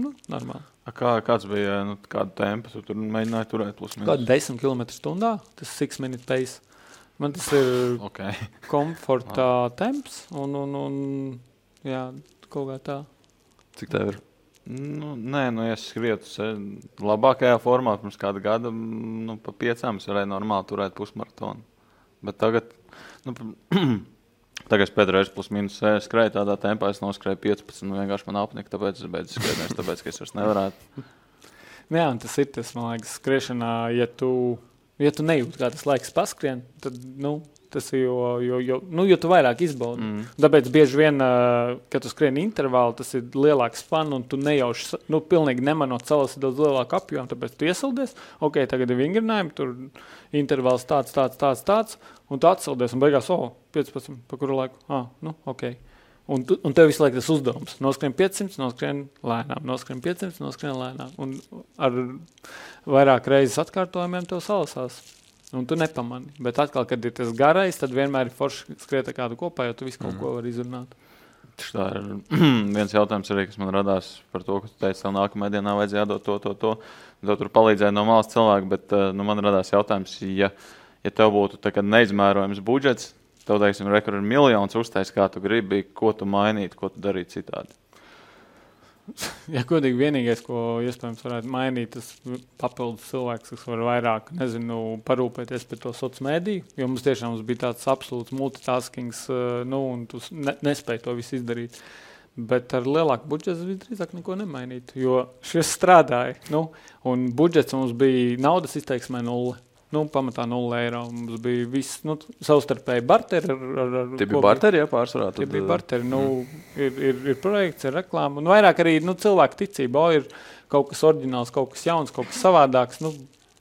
Nu, normāli. Kā, kāds bija nu, kāda tempa? Tu tur mēģināji turēt plus Kāda mīnus. 10 km stundā, tas ir 6 minūtes pace. Man tas ir Okay. komforta temps, un, un, un jā, kaut kā tā. Cik tev ir? Nu, nē, nu, es skrietu se- labākajā formā, pirms kāda gada, mm, nu, pa piecām es varēju normāli turēt pusmaratonu. Bet tagad, nu, p- tagad es pēdējo reizi plus mīnus eh, skrēju tādā tempā, es noskrēju 15, nu, vienkārši man apnika, tāpēc es beidzu skriet, tāpēc, es vairs nevarētu. Nu Jā, un tas ir tas, man liekas, skriešanā, ja tu, ja tu nejūti, kā tas laiks paskrien, tad, nu, tas ir, jo, jo, jo, nu, jo tu vairāk izbaudi. Mm. Tāpēc bieži vien, kad tu skrieni intervālu, tas ir lielāks fans, un tu nejauši, nu, pilnīgi nemanot salas daudz lielāku apjomu. Tāpēc tu iesildies, ok, tagad ir vingrinājumi, tur intervāls tāds, tāds, tāds, tāds, un tu atsildies, un beigās, o, 15, pa kuru laiku, ah, nu, ok. Un, tu, un tev visu laiku tas uzdevums. Noskrien 500, noskrien lēnām, noskrien 500, noskrien lēnām. Un ar vairāk reizes atkārtojumiem tev salasās. Un tu nepamani. Bet atkal, kad ir tas garais, tad vienmēr ir forši skriet kādu kopā, jo tu visu kaut ko vari izrunāt. Tā ir viens jautājums, arī, kas man radās par to, ka tu teici, ka nākamajā dienā vajadzēja jādod to, to, to. Tev tur palīdzēja no malas cilvēki, bet uh, nu, man radās jautājums, ja, ja tev būtu neizmērojams budžets, tev, teiksim, rekur ir miljons uztais, kā tu gribi, ko tu mainītu, ko tu darītu citādi. Ja godīgi, vienīgais, ko iespējams varētu mainīt, tas papildus cilvēks, kas var vairāk nezinu, parūpēties par to sociālo mediju. Jo mums tiešām mums bija tāds absolūts multitaskings, eh, nu, un tu ne, nespēji to visu izdarīt. Bet ar lielāku budžetu visdrīzāk neko nemainītu. Jo šis strādāja, nu, un budžets mums bija naudas izteiksmē nulle. Nu, pamatā 0 eiro. Mums bija viss nu, savstarpēji barteri. Ar, ar, Tie bija barteri, jā, pārsvarā. Tie tad, bija eh, barteri. Nu, ir, ir, ir projekts, ir reklāma. Un vairāk arī nu, cilvēku ticība. O, ir kaut kas oriģināls, kaut kas jauns, kaut kas savādāks. Nu,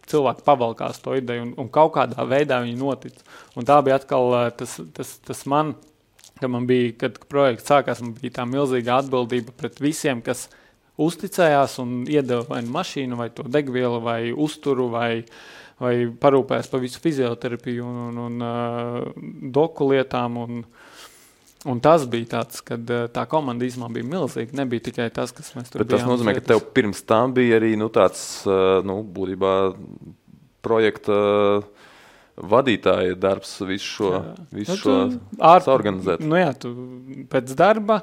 cilvēki pavalkās to ideju un, un kaut kādā veidā viņi notic. Un tā bija atkal eh, tas, tas, tas man, ka man bija, kad projekts sākās, man bija tā milzīga atbildība pret visiem, kas uzticējās un iedeva vai nu mašīnu, vai to degvielu, vai uzturu, vai, vai parūpējās par visu fizioterapiju un, un, un uh, doku lietām. Un, Un tas bija tāds, kad uh, tā komanda īstenībā bija milzīga. Nebija tikai tas, kas mēs tur Bet tas bijām nozīmē, ka uz tev pirms tam bija arī nu, tāds, nu, būtībā projekta vadītāja darbs, visu šo, Jā. visu Nu, šo tu ār- saorganizēt. Nu, jā, tu pēc darba.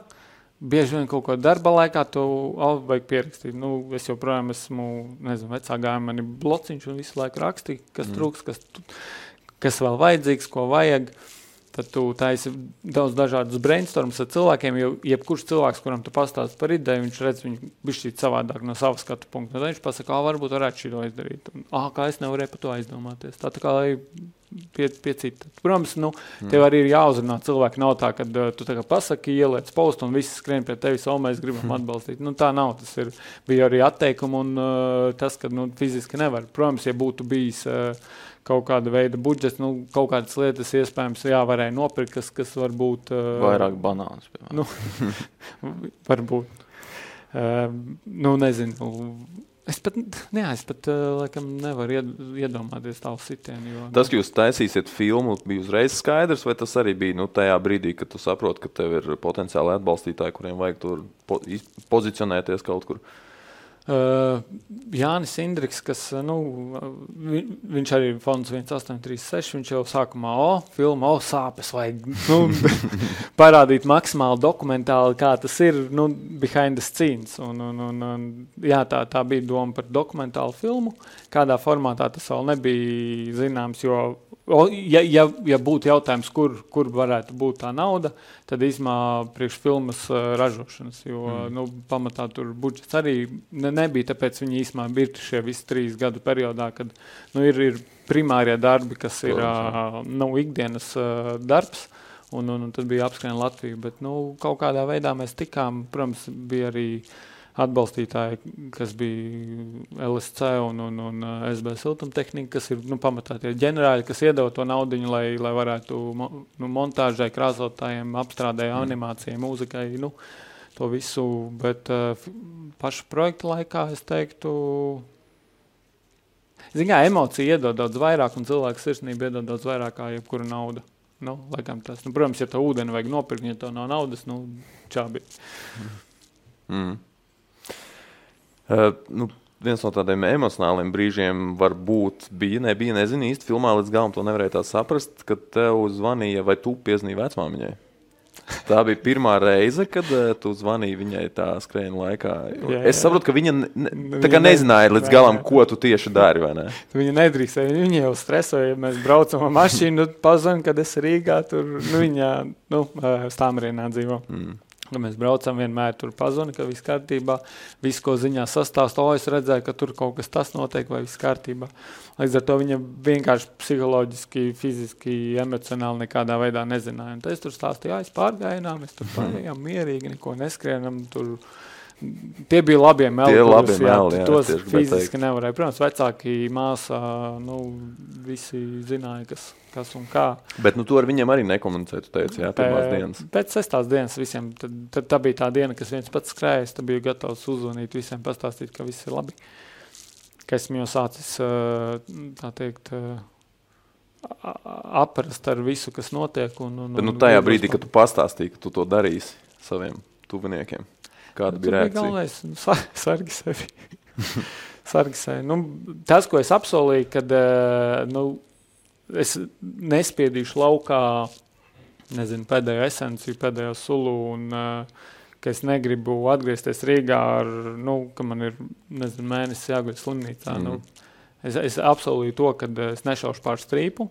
Bieži vien kaut ko darba laikā tu algu vajag pierakstīt. Nu, es joprojām esmu, nezinu, vecā gājumā, man ir blociņš un visu laiku rakstīju, kas mm. trūks, kas, kas vēl vajadzīgs, ko vajag. Tad tu taisi daudz dažādus brainstormus ar cilvēkiem, jo jebkurš cilvēks, kuram tu pastāsti par ideju, viņš redz viņu bišķīt savādāk no savas skatu punkta. Tad viņš pasaka, varbūt varētu šī to izdarīt. Un, ah, kā es nevarēju par to aizdomāties. Tā, tā kā lai pie, pie cita. Protams, nu, tev arī ir jāuzrunā cilvēki. Nav tā, ka uh, tu tā kā pasaki, ieliec postu un visi skrien pie tevis, o, mēs gribam atbalstīt. Nu, tā nav. Tas ir, bija arī atteikumi un uh, tas, ka nu, fiziski nevar. Protams, ja būtu bijis uh, kaut kāda veida budžets, nu, kaut kādas lietas iespējams jā, varēja nopirkt, kas, kas varbūt. Uh, Vairāk banānus. piemēram. Nu, varbūt. Uh, nu, nezinu. Es pat, jā, es pat uh, laikam nevaru ied, iedomāties tādu sitienu. Jo, Tas, ka jūs taisīsiet filmu, bija uzreiz skaidrs, vai tas arī bija nu, tajā brīdī, kad tu saproti, ka tev ir potenciāli atbalstītāji, kuriem vajag tur po pozicionēties kaut kur? Uh, Jānis Indriks, kas nu, vi, viņš arī ir fonds 1836, viņš jau sākumā, o, filmā, o, sāpes vajag nu, parādīt maksimāli dokumentāli, kā tas ir, nu, behind the scenes. Un, un, un, un, jā, tā, tā bija doma par dokumentālu filmu. Kādā formātā tas vēl nebija zināms, jo ja, ja, ja būtu jautājums, kur, kur varētu būt tā nauda, tad īstenībā priekš filmas uh, ražošanas, jo mm. nu, pamatā tur budžets arī ne, nebija, tāpēc viņi īstenībā bija šie visi trīs gadu periodā, kad nu, ir, ir primārie darbi, kas ir uh, nu, ikdienas uh, darbs, un, un, un tad bija apskrien Latviju, bet nu, kaut kādā veidā mēs tikām, protams, bija arī uh, atbalstītāji, kas bija LSC un, un, un uh, SB siltumtehnika, kas ir nu, pamatā tie ģenerāļi, kas iedeva to naudu, lai, lai varētu nu, montāžai, krāsotājiem, apstrādēji, mm. animācijai, mūzikai, nu, to visu. Bet uh, pašu projektu laikā es teiktu, Zinām, emocija iedod daudz vairāk, un cilvēka sirsnība iedod daudz vairāk kā jebkura nauda. Nu, tas, nu, protams, ja tev ūdeni vajag nopirkt, ja tev nav naudas, nu, čābi. Mm. Uh, nu, viens no tādiem emocionāliem brīžiem varbūt bija, nebija, nezinu īsti filmā līdz galam to nevarēja tā saprast, kad tev zvanīja vai tu piezīmēji vecmāmiņai. Tā bija pirmā reize, kad uh, tu zvanīji viņai tā skrējiena laikā. Jā, jā. Es saprotu, ka viņa ne, viņa nezināja līdz galam, ko tu tieši dari. Ne? Viņa nedrīkstēja. Viņa jau stresoja. Mēs braucam ar mašīnu, pazvanām, kad es Rīgā tur nu, viņa nu, stāmrienā dzīvo. Mm. Nu, mēs braucam, vienmēr tur pazudām, ka viss kārtībā. Viss, ko ziņā sastāsta, o, es redzēju, ka tur kaut kas tas notiek, vai viss kārtībā. Līdz ar to viņa vienkārši psiholoģiski, fiziski, emocionāli nekādā veidā nezināja. Un es tur stāstīju, ah, es pārgāju, mēs tur pārējām mierīgi, neko neskrienam. Tur, Tie bija labie meli. Tie labi jā, meli, jā, tos fiziski nevarēja. Protams, vecāki māsā, nu, visi zināja, kas, kas un kā. Bet nu, tu ar viņiem arī nekomunicēji, tu teici, jā, pirmās dienas. Pēc sestās dienas visiem, tad, tad tā bija tā diena, kas viens pats skrējas, tad biju gatavs uzzvanīt visiem, pastāstīt, ka viss ir labi. Ka esmu jau sācis, tā teikt, aprast ar visu, kas notiek. Un, un, Bet, nu, tajā brīdī, kad tu pastāstīji, ka tu to darīsi saviem tuviniekiem. Kāda bija reakcija? Galvenais, nu, sargi sevi. sargi sevi. Nu, tas, ko es apsolīju, kad nu, es nespiedīšu laukā nezinu, pēdējo esenciju, pēdējo sulu, un uh, ka es negribu atgriezties Rīgā ar, nu, ka man ir nezinu, mēnesis jāguļ slimnīcā. Mm. Nu, es, es apsolīju to, ka es nešaušu pār strīpu,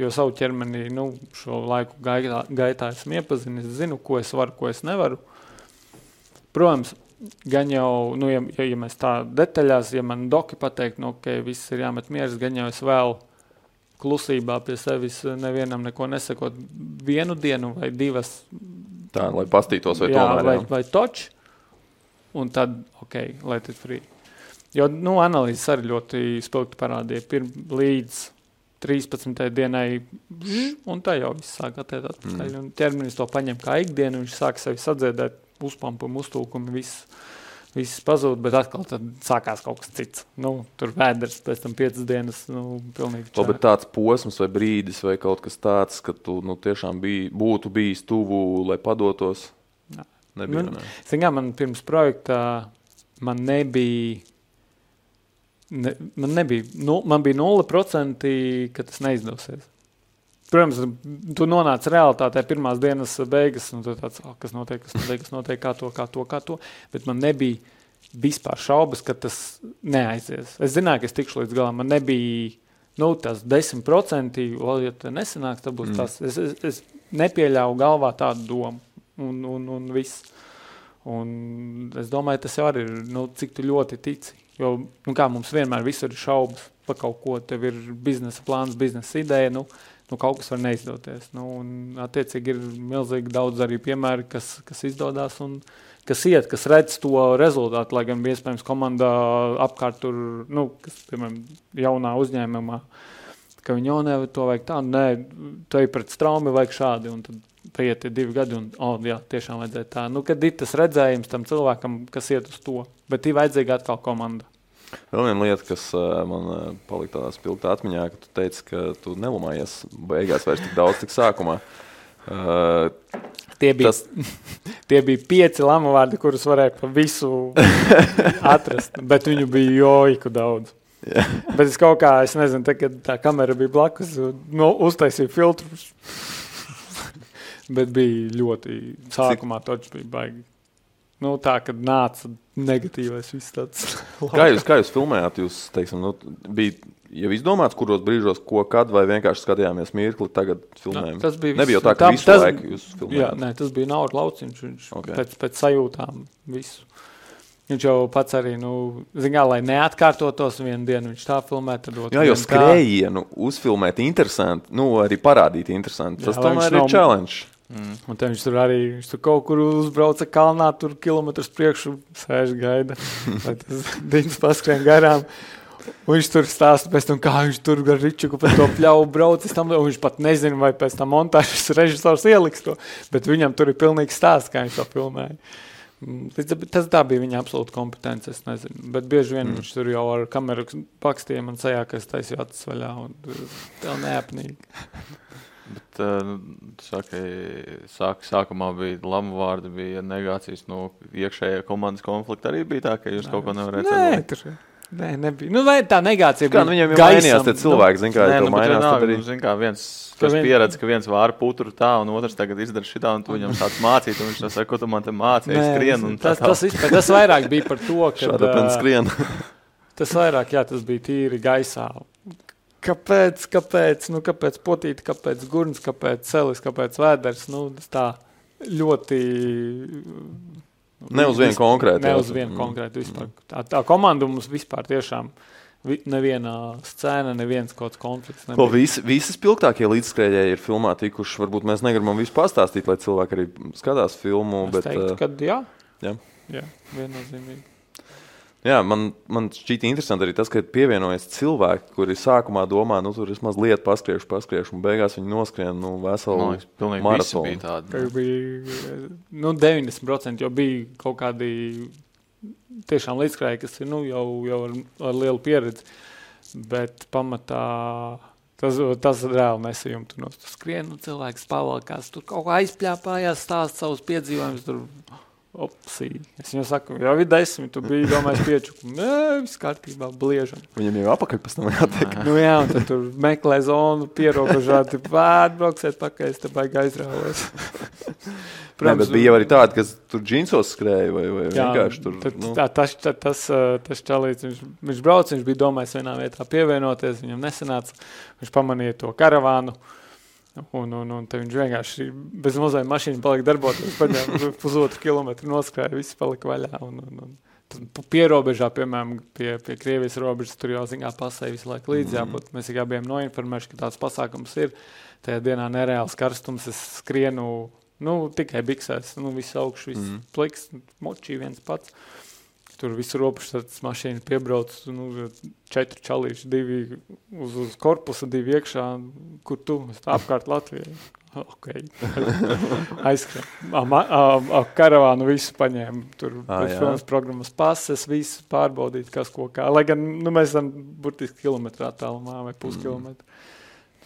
jo savu ķermeni nu, šo laiku gaitā, gaitā esmu iepazinis, zinu, ko es varu, ko es nevaru. Protams, gan jau, nu, ja, ja, ja mēs tā detaļās, ja man doki pateikt, nu, ka okay, viss ir jāmet mieras, gan jau es vēl klusībā pie sevis nevienam neko nesakot vienu dienu vai divas. Tā, lai pastītos, vai jā, tomēr, vai, vai toč, un tad, ok, let it free. Jo, nu, analīzes arī ļoti spilgti parādīja pirm, līdz 13. dienai, un tā jau viss sāk attiekt atpakaļ. Mm. Un ķermenis to paņem kā ikdienu, viņš sāk sevi sadziedēt uzpampumi, uztulkumi, viss, viss pazūd, bet atkal sākās kaut kas cits. Nu, tur vēders pēc tam piecas dienas, nu, pilnīgi. Bet tāds posms vai brīdis vai kaut kas tāds, ka tu nu, tiešām bij, būtu bijis tuvu, lai padotos? Jā. Nebija, nu, ne? Zinām, man pirms projekta man nebija Ne, man nebija, nu, man bija 0%, ka tas neizdosies. Protams, tu nonāc realitātē pirmās dienas beigas, un tu tāds, oh, kas notiek, kas notiek, kas notiek, kā to, kā to, kā to. Bet man nebija vispār šaubas, ka tas neaizies. Es zināju, ka es tikšu līdz galam. Man nebija nu, tas 10%, vēl, ja tas nesanāks, tad būs mm. tas. Es, es, es nepieļāvu galvā tādu domu, un, un, un viss. Un es domāju, tas jau ir, nu, cik tu ļoti tici. Jo, nu, kā mums vienmēr ir šaubas par kaut ko, tev ir biznesa plāns, biznesa ideja, nu, nu, kaut kas var neizdoties. Nu, un, attiecīgi, ir milzīgi daudz arī piemēru, kas, kas izdodas un kas iet, kas redz to rezultātu. Lai gan iespējams komanda apkārt tur, nu, kas, piemēram, jaunā uzņēmumā, ka viņi jau nevar to vajag tā, nē, tu ej pret straumi, vajag šādi. Paiet divi gadi, un oh, jā, tiešām vajadzēja tā. Nu, kad ir tas redzējums tam cilvēkam, kas iet uz to, bet ir vajadzīga atkal komanda. Vēl viena lieta, kas man palika tādā spilgtā atmiņā, ka tu teici, ka tu nelumājies beigās vairs tik daudz, cik sākumā. Uh, Tie bija, Tas... tie bija pieci lamu vārdi, kurus varēja pa visu atrast, bet viņu bija joiku daudz. Yeah. Bet es kaut kā, es nezinu, tā, kad tā kamera bija blakus, nu, uztaisīju filtrus. bet bija ļoti, sākumā točs bija baigi. Nu, tā, kad nāca negatīvais viss tāds. kā jūs, kā jūs filmējāt? Jūs, teiksim, nu, bija jau izdomāts, kuros brīžos, ko kad, vai vienkārši skatījāmies mirkli, tagad filmējam? No, tas bija Nebija jau tā, ka tā, visu tas, laiku jūs filmējāt. Jā, nē, tas bija naudas lauciņš, viņš okay. pēc, pēc sajūtām visu. Viņš jau pats arī, nu, zināmā mērā, lai neatkārtotos vienu dienu, viņš tā filmē. Jā, jo skrējienu uzfilmēt interesanti, nu, arī parādīt interesanti. Tas tomēr ir nav... challenge. Mm. Un tad viņš tur arī viņš tur kaut kur uzbrauca kalnā, tur kilometrus priekšu sēž gaida. Tas dīns paskrien garām. Un viņš tur stāsta tam, kā viņš tur ar Ričuku pēc to pļauju braucis. Tam, viņš pat nezina, vai pēc tam montāžas režisors ieliks to. Bet viņam tur ir pilnīgi stāsts, kā viņš to filmēja. Mm, tas tā bija viņa absolūta kompetence. Es nezinu. Bet bieži vien mm. viņš tur jau ar kameru pakstīja man sajā, ka es taisīju acis vaļā. Un tā neapnīgi. Bet, uh, saka, sāk, sākumā bija lamu vārdi, bija negācijas no iekšējā komandas konflikta. Arī bija tā, ka jūs Nē, kaut ko nevarējāt redzēt. Nē, nebija. Nu, tā negācija bija? Kā nu, viņam jau mainījās tie cilvēki, zin, kā Nē, nu, mainās. Nāk, arī... nu, zin, kā viens, kas vien... pieredz, ka viens vāra puturu tā, un otrs tagad izdara šitā, un tu viņam sāc mācīt, un viņš saka, ko tu man te mācīji, skrien. Tas, tas, vispār, tas vairāk bija par to, ka... Šāda pen skrien. tas vairāk, jā, tas bija tīri gaisā. Kāpēc, kāpēc, nu, kāpēc potīti, kāpēc gurns, kāpēc celis, kāpēc vēders, nu, tā ļoti Ne uz vienu konkrētu. Ne uz vienu konkrētu vispār. Tā, tā komanda mums vispār tiešām. Neviena scēna, neviens kaut kāds konflikts. Ko visi, visi spilgtākie līdzskrējēji ir filmā tikuši. Varbūt mēs negribam visu pastāstīt, lai cilvēki arī skatās filmu. Es bet, teiktu, uh, kad jā. Jā, jā viennozīmīgi. Jā, man, man šķiet interesanti arī tas, ka pievienojas cilvēki, kuri sākumā domā, nu, tur es mazliet paskriešu, paskriešu, un beigās viņi noskrien nu, veselu maratonu. Bija tādi, bija, nu, 90% jau bija kaut kādi tiešām līdzkrāji, kas ir nu, jau, jau ar, ar lielu pieredzi, bet pamatā Tas, tas reāli nesajūta. Tur no skrienu cilvēks pavalkās, tur kaut kā aizpļāpājās, stāst savus piedzīvojumus. Tur Opsī. Es viņam saku, jau ir desmit, tu biji domājis piečuku. Nē, viss kārtībā, bliežam. Viņam jau apakaļ pēc tam jātiek. nu jā, un tad tur meklē zonu, pierobežā, tu pārbrauksiet pakaļ, es te baigi aizrāvos. Protams, Nē, bija arī tādi, kas tur džinsos skrēja vai, vai jā, vienkārši tur. Tad, nu. tā, tas, tā, tas, tas čalīts, viņš, viņš brauc, viņš bija domājis vienā vietā pievienoties, viņam nesanāca, viņš pamanīja to karavānu. Uh, Un, un, un viņš vienkārši bez mazām mašīnām palika darboties. Paņēma pusotru kilometru, noskrēja, viss palika vaļā. Un, un, un. Pierobežā, piemēram, pie, pie Krievijas robežas, tur jau ziņā pasēja visu laiku līdzi. Mm -hmm. Mēs tikai bijām noinformējuši, ka tāds pasākums ir. Tajā dienā nereāls karstums, es skrienu nu, tikai biksēs, nu, viss augšs, viss mm -hmm. pliks, močī viens pats. Tur viss robežas mašīna piebrauc, nu, četri čalīši, divi uz, uz korpusa, divi iekšā, kur tu apkārt Latvijai. Okay. Aizskrien. Karavānu visu paņēma. Tur bija programmas pases, visu pārbaudīt, kas ko kā. Lai gan nu, mēs esam burtiski kilometru attālumā vai puskilometru. Mm.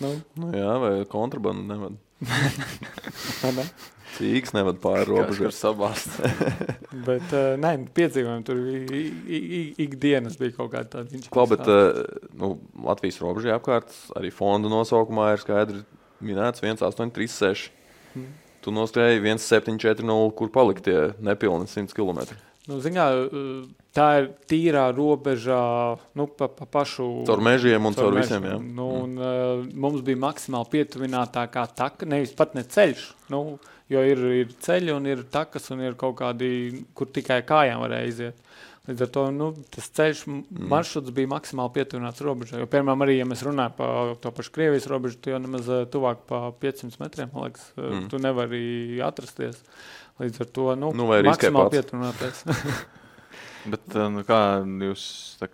Nu. Nu, jā, vai kontrabandu nevad. ne? Cīks nevad pāri robežai. Sabāzt. bet, uh, nē, piedzīvojumi tur ikdienas bija kaut kāda tāda. Klau, bet, uh, nu, Latvijas robežai apkārt arī fonda nosaukumā ir skaidri minēts 1836. Hmm. Tu noskrēji 1740, kur palika tie nepilni 100 km. Nu, ziņā, tā ir tīrā robeža nu, pa, pa pašu. Caur mežiem un caur, caur visiem. Jā. Nu, mm. un, uh, mums bija maksimāli pietuvinātākā taka, nevis pat ne ceļš. Nu, jo ir, ir ceļi un ir takas un ir kaut kādi, kur tikai kājām varēja iziet. Līdz ar to nu, tas ceļš, mm. maršruts bija maksimāli pietuvināts robežai. Jo, piemēram, arī, ja mēs runājam par to pašu Krievijas robežu, tu jau nemaz eh, tuvāk pa 500 metriem, man liekas, eh, mm. tu nevari atrasties. Līdz ar to nu, nu, maksimāli pietuvināties. Bet, eh, nu, kā jūs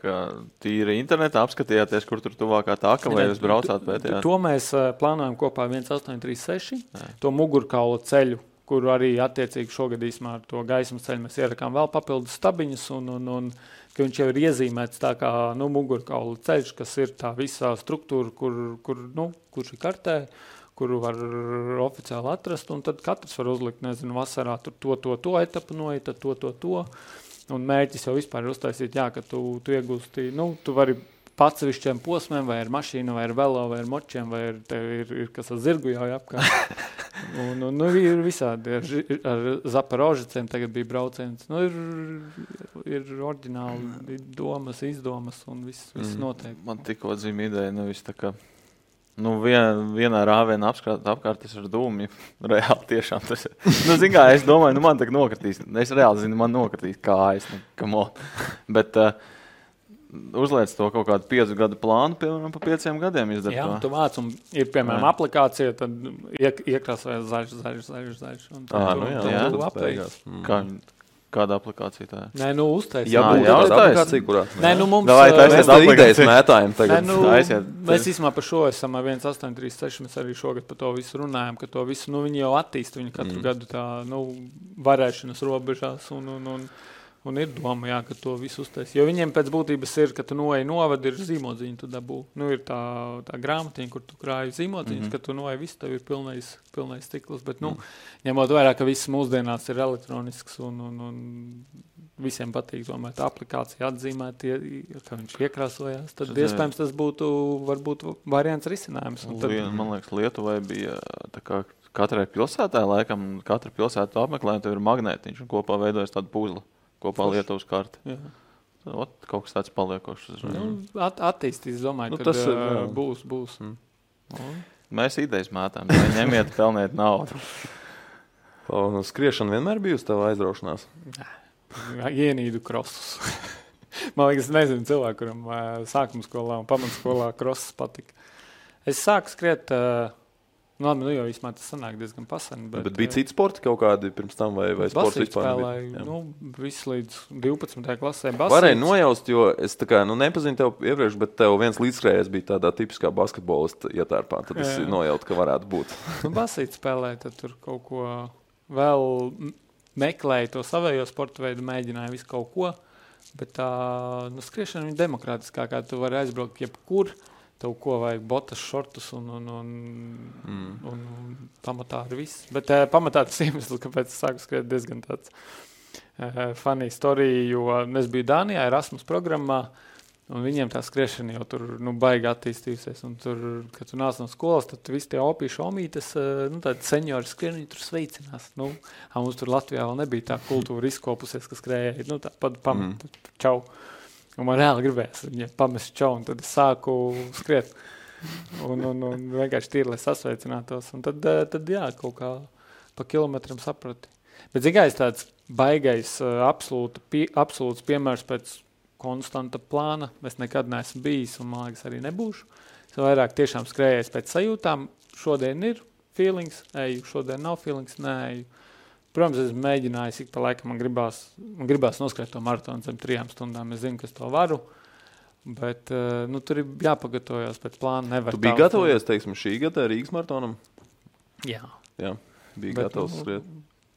kā, tīri internetā apskatījāties, kur tur tuvākā tāka, vai jūs braucāt pētījāt? To mēs uh, plānojam kopā 1836, Jā. to mugurkaula ceļu, kuru arī attiecīgi šogad īsumā ar to gaismas ceļu mēs ierakām vēl papildus stabiņus, un, un, un ka viņš jau ir iezīmēts tā kā nu, mugurkaula ceļš, kas ir tā visā struktūra, kur, kur, nu, kurš ir kartē, kuru var oficiāli atrast. Un tad katrs var uzlikt, nezinu, vasarā tur to, to, to etapu noiet, tad to, to, to. Un mērķis jau vispār ir uztaisīt, jā, ka tu, tu iegūsti, nu, tu vari pats višķiem posmiem, vai ar mašīnu, vai ar velo, vai ar močiem, vai ar, ir, ir kas ar zirgu jau apkārt. Un, un, nu, ir visādi. Ar, ar Zaporožiciem tagad bija brauciens. Nu, ir, ir oriģināli domas, izdomas un viss, viss Mm. notiek. Man tikko dzīva ideja, viss tā kā. Nu, vien, vienā rāvienā apkārt, apkārt ir dūmi. Reāli tiešām tas ir. Nu, zin, kā, es domāju, nu, man tā nokritīs. Es reāli zinu, man nokritīs kājas. Nu. Bet uh, uzliec to kaut kādu piecu gadu plānu, piemēram, pa pieciem gadiem izdara Jā, tu vāc, un ir, piemēram, Jā. aplikācija, tad iek, iekrāsojas zaļš, zaļš, zaļš, zaļš. un Ah, tu- nu jā, tad jā, tu tas apēji. beigās. Mm. Kā, kāda aplikācija tā ir? Nē, nu, uztaisīt. Jā, būtu jā, uztaisīt. kurā. Nē, nu, mums, taisiet Mēs tam idejas aplikāciju. mētājam Nē, tagad. nu, Tā aiziet. mēs īstenībā par šo esam ā, 1836. Mēs arī šogad par to visu runājam, ka to visu nu, viņi jau attīsta. Viņi katru mm. gadu tā nu, varēšanas robežās. Un, un, un, un ir doma, jā, ka to visu uztaisīs. Jo viņiem pēc būtības ir, ka tu noej novadu, ir zīmodziņa, tu dabū. Nu, ir tā, tā grāmatiņa, kur tu krāji zīmodziņas, mm -hmm. ka tu noej visu, tev ir pilnais, pilnais stikls. Bet, nu, ņemot vērā, ka viss mūsdienās ir elektronisks un, un, un visiem patīk tomēr tā aplikācija atzīmēt, tie, ka viņš iekrāsojās, tad Tas, iespējams tas būtu varbūt variants risinājums. Un tad, Tad... Man liekas, Lietuvai bija tā kā katrai pilsētai, laikam, katra pilsēta apmeklē, tur ir magnētiņš un kopā veidojas tāda puzle, kopā Forši. Lietuvas karta. jā. Ot, kaut kas tāds paliekošs. nu, Mm. at, attīstīs, domāju, Nu, ka tas ir, jā. būs. būs. Mm. Un, Mēs idejas mētām, ņemiet, pelniet naudu. Un nu, skriešana vienmēr bijusi tava aizraušanās. jā, ienīdu krosus. Man liekas, es nezinu, cilvēku, kuram sākuma skolā un pamatskolā krosas patika. Es sāku skriet, ā, nu, labi, nu jau vismaz tas sanāk diezgan pasen. Bet, Bet, bet bija ā, citi sporti kaut kādi pirms tam, vai, vai sports vispār? spēlēju, Jā. nu, visu līdz 12. klasē. Varēja basīts. nojaust, jo es tā kā nu, nepazinu tevi iepriekš, bet tev viens līdzskrējējs bija tādā tipiskā basketbolista ietērpā. Tad es nojautu, ka varētu būt. Nu, basīt spēlēja, tad tur kaut ko vēl meklēja, to savējo sporta veidu, mēģināja visu kaut ko. Bet tā nu, skriešana ir demokrātiskākā. Tu vari aizbraukt jebkur. Tev ko vajag, botas, šortus un, un, un, Mm. un, un pamatā ir viss. Bet uh, pamatā tas iemesls, kāpēc es sāku skriet, diezgan tāds uh, funny story, jo es biju Dānijā, Erasmus programmā. Un viņiem tā skriešana jau tur nu, baigi attīstījusies. Un Tur, kad tu nāc no skolas, tad visi tie opīši, omītes, eh, nu, tādi seniori skrien, viņi tur sveicinās. Nu, mums tur Latvijā vēl nebija tā kultūra izkopusies, kas skrēja. Nu, tā pat pamat, mm. čau. Un man reāli gribējās viņiem pamest čau, un tad es sāku skriet. Un, un, un vienkārši tīri, lai sasveicinātos. Un tad, eh, tad jā, kaut kā pa kilometram saprati. Bet zināms, tāds baigais, eh, absolūta pie, absolūts piemērs pēc konstanta plāna. Es nekad neesmu bijis, un man liekas, arī nebūšu. Es vairāk tiešām skrēju pēc sajūtām. Šodien ir feelings, eju, šodien nav feelings, nē. Eju. Protams, es mēģināju, ik pa laikam man gribās, man gribās noskriet to maratonu zem trijām stundām. Es zinu, ka es to varu. Bet eh, nu, tur ir jāpagatavojas pēc plāna. Nevar Tu biji gatavojies, teiksim, šī gada Rīgas maratonam? Jā, Jā, bija Bet, gatavs nu, skriet.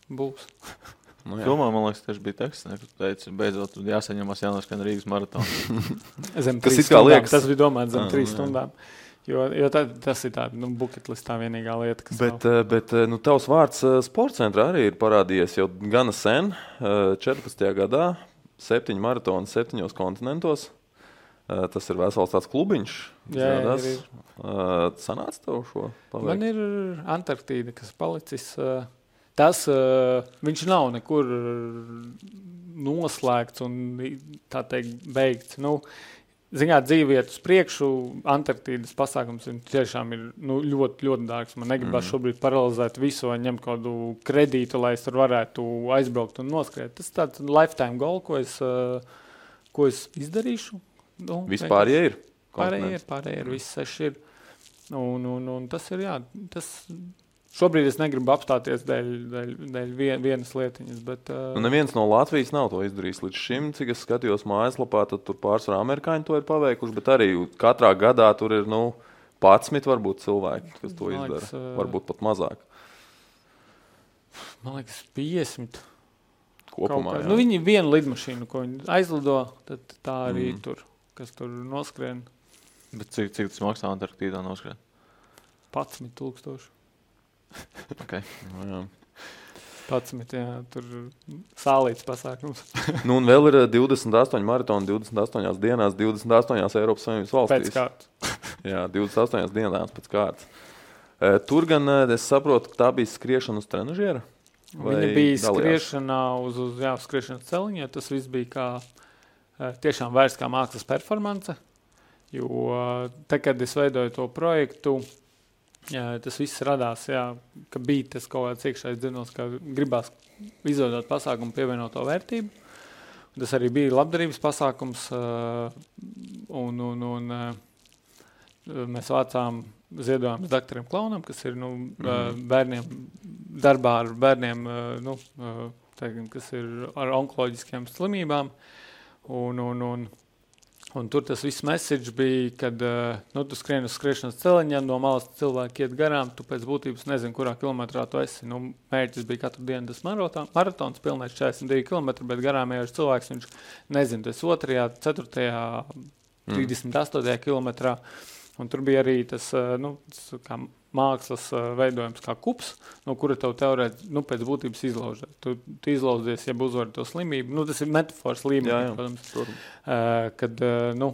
būs. Nu, jā. Filmā, man liekas, tieši bija teksts, tu teici, beidzot, jāsaņemas jānoskan Rīgas maratona. Zem trīs stundām. liekas- Tas bija domāts zem Ah, trīs jā. stundām. Jo, jo tā, tas ir tāds nu, buļbuļsaktas vienīgā lieta, kas Bet, eh, bet eh, nu, tavs vārds eh, sporta centrā arī ir parādījies jau gana sen, eh, 14. gadā, septiņu maratonu, septiņos kontinentos. Tas ir vesels tāds klubiņš. Jā, izrādās. ir, Sanāca tev šo paveikt? Man ir Antarktīda, kas palicis. Tas viņš nav nekur noslēgts un tā teikt, beigts. Nu, Zināt, dzīve iet uz priekšu, Antarktīdas pasākums ir tiešām ir nu, ļoti, ļoti dārgs. Man negribas mm. šobrīd paralizēt visu vai ņemt kādu kredītu, lai es tur varētu aizbraukt un noskriet. Tas ir tāds lifetime goal, ko es, ā, ko es izdarīšu. Nu, Vispār ja ir. Pārējie ir, pārējie ir, viss seši ir. Un, un, un tas ir, jā, tas šobrīd es negribu apstāties dēļ, dēļ, dēļ vien, vienas lietiņas, bet uh, Nu, neviens no Latvijas nav to izdarījis līdz šim. Cik es skatījos mājaslapā, tad tur pārsvarā amerikāņi to ir paveikuši. Bet arī katrā gadā tur ir nu, 11 varbūt cilvēki, kas to Man izdara. liekas, ā, Varbūt pat mazāk. man liekas, 50. Kopumā, nu, viņi ir viena lidmašīna, ko viņi aizlido, tad tā arī mm. tur, kas tur noskrien. Bet cik, cik tas maksā Antarktīdā noskrien? 11,000. Okay. Nu, jā. 11, jā, tur sālīts pasākums. Nu, un vēl ir eh, 28 maratoni, 28 dienās, 28 Eiropas Savienības Pēc valstīs. kārtas. Jā, 28 dienās pēc kārtas. Eh, Tur gan eh, es saprotu, ka tā bija skriešana uz trenižiera. Viņa bija dalījās? skriešana uz, uz jā, skriešanas celiņa. Tas viss bija kā, eh, tiešām vērsts kā mākslas performance. Jo eh, te, kad es veidoju to projektu, jā, tas viss radās, jā, ka bija tas kaut kāds iekšējs dzinos, ka gribās izveidot pasākumu pievienoto vērtību. Tas arī bija labdarības pasākums, un, un, un mēs vācām ziedojumus doktoram Klaunam, kas ir nu, mm. bērniem, darbā ar bērniem, nu, teiksim, kas ir ar onkoloģiskiem slimībām. Un, un, un, un tur tas viss message bija, kad eh, nu, tu skrieni uz skriešanas celiņa, no malas cilvēki iet garām, tu pēc būtības nezini, kurā kilometrā tu esi. Nu, mērķis bija katru dienu tas maratons, pilnēs 42 km, bet garām ejot cilvēks, viņš nezina, tas otrajā, ceturtajā, 38. kilometrā. Un tur bija arī tas eh, nu, kā mākslas eh, veidojums, kā kups, no kura tev teorētiski nu, pēc būtības izlaužas. Tu, tu izlauzies, ja uzvari to slimību. Nu, tas ir metafors līmenī, Jā, jā. protams. Tur. Uh, kad uh, nu,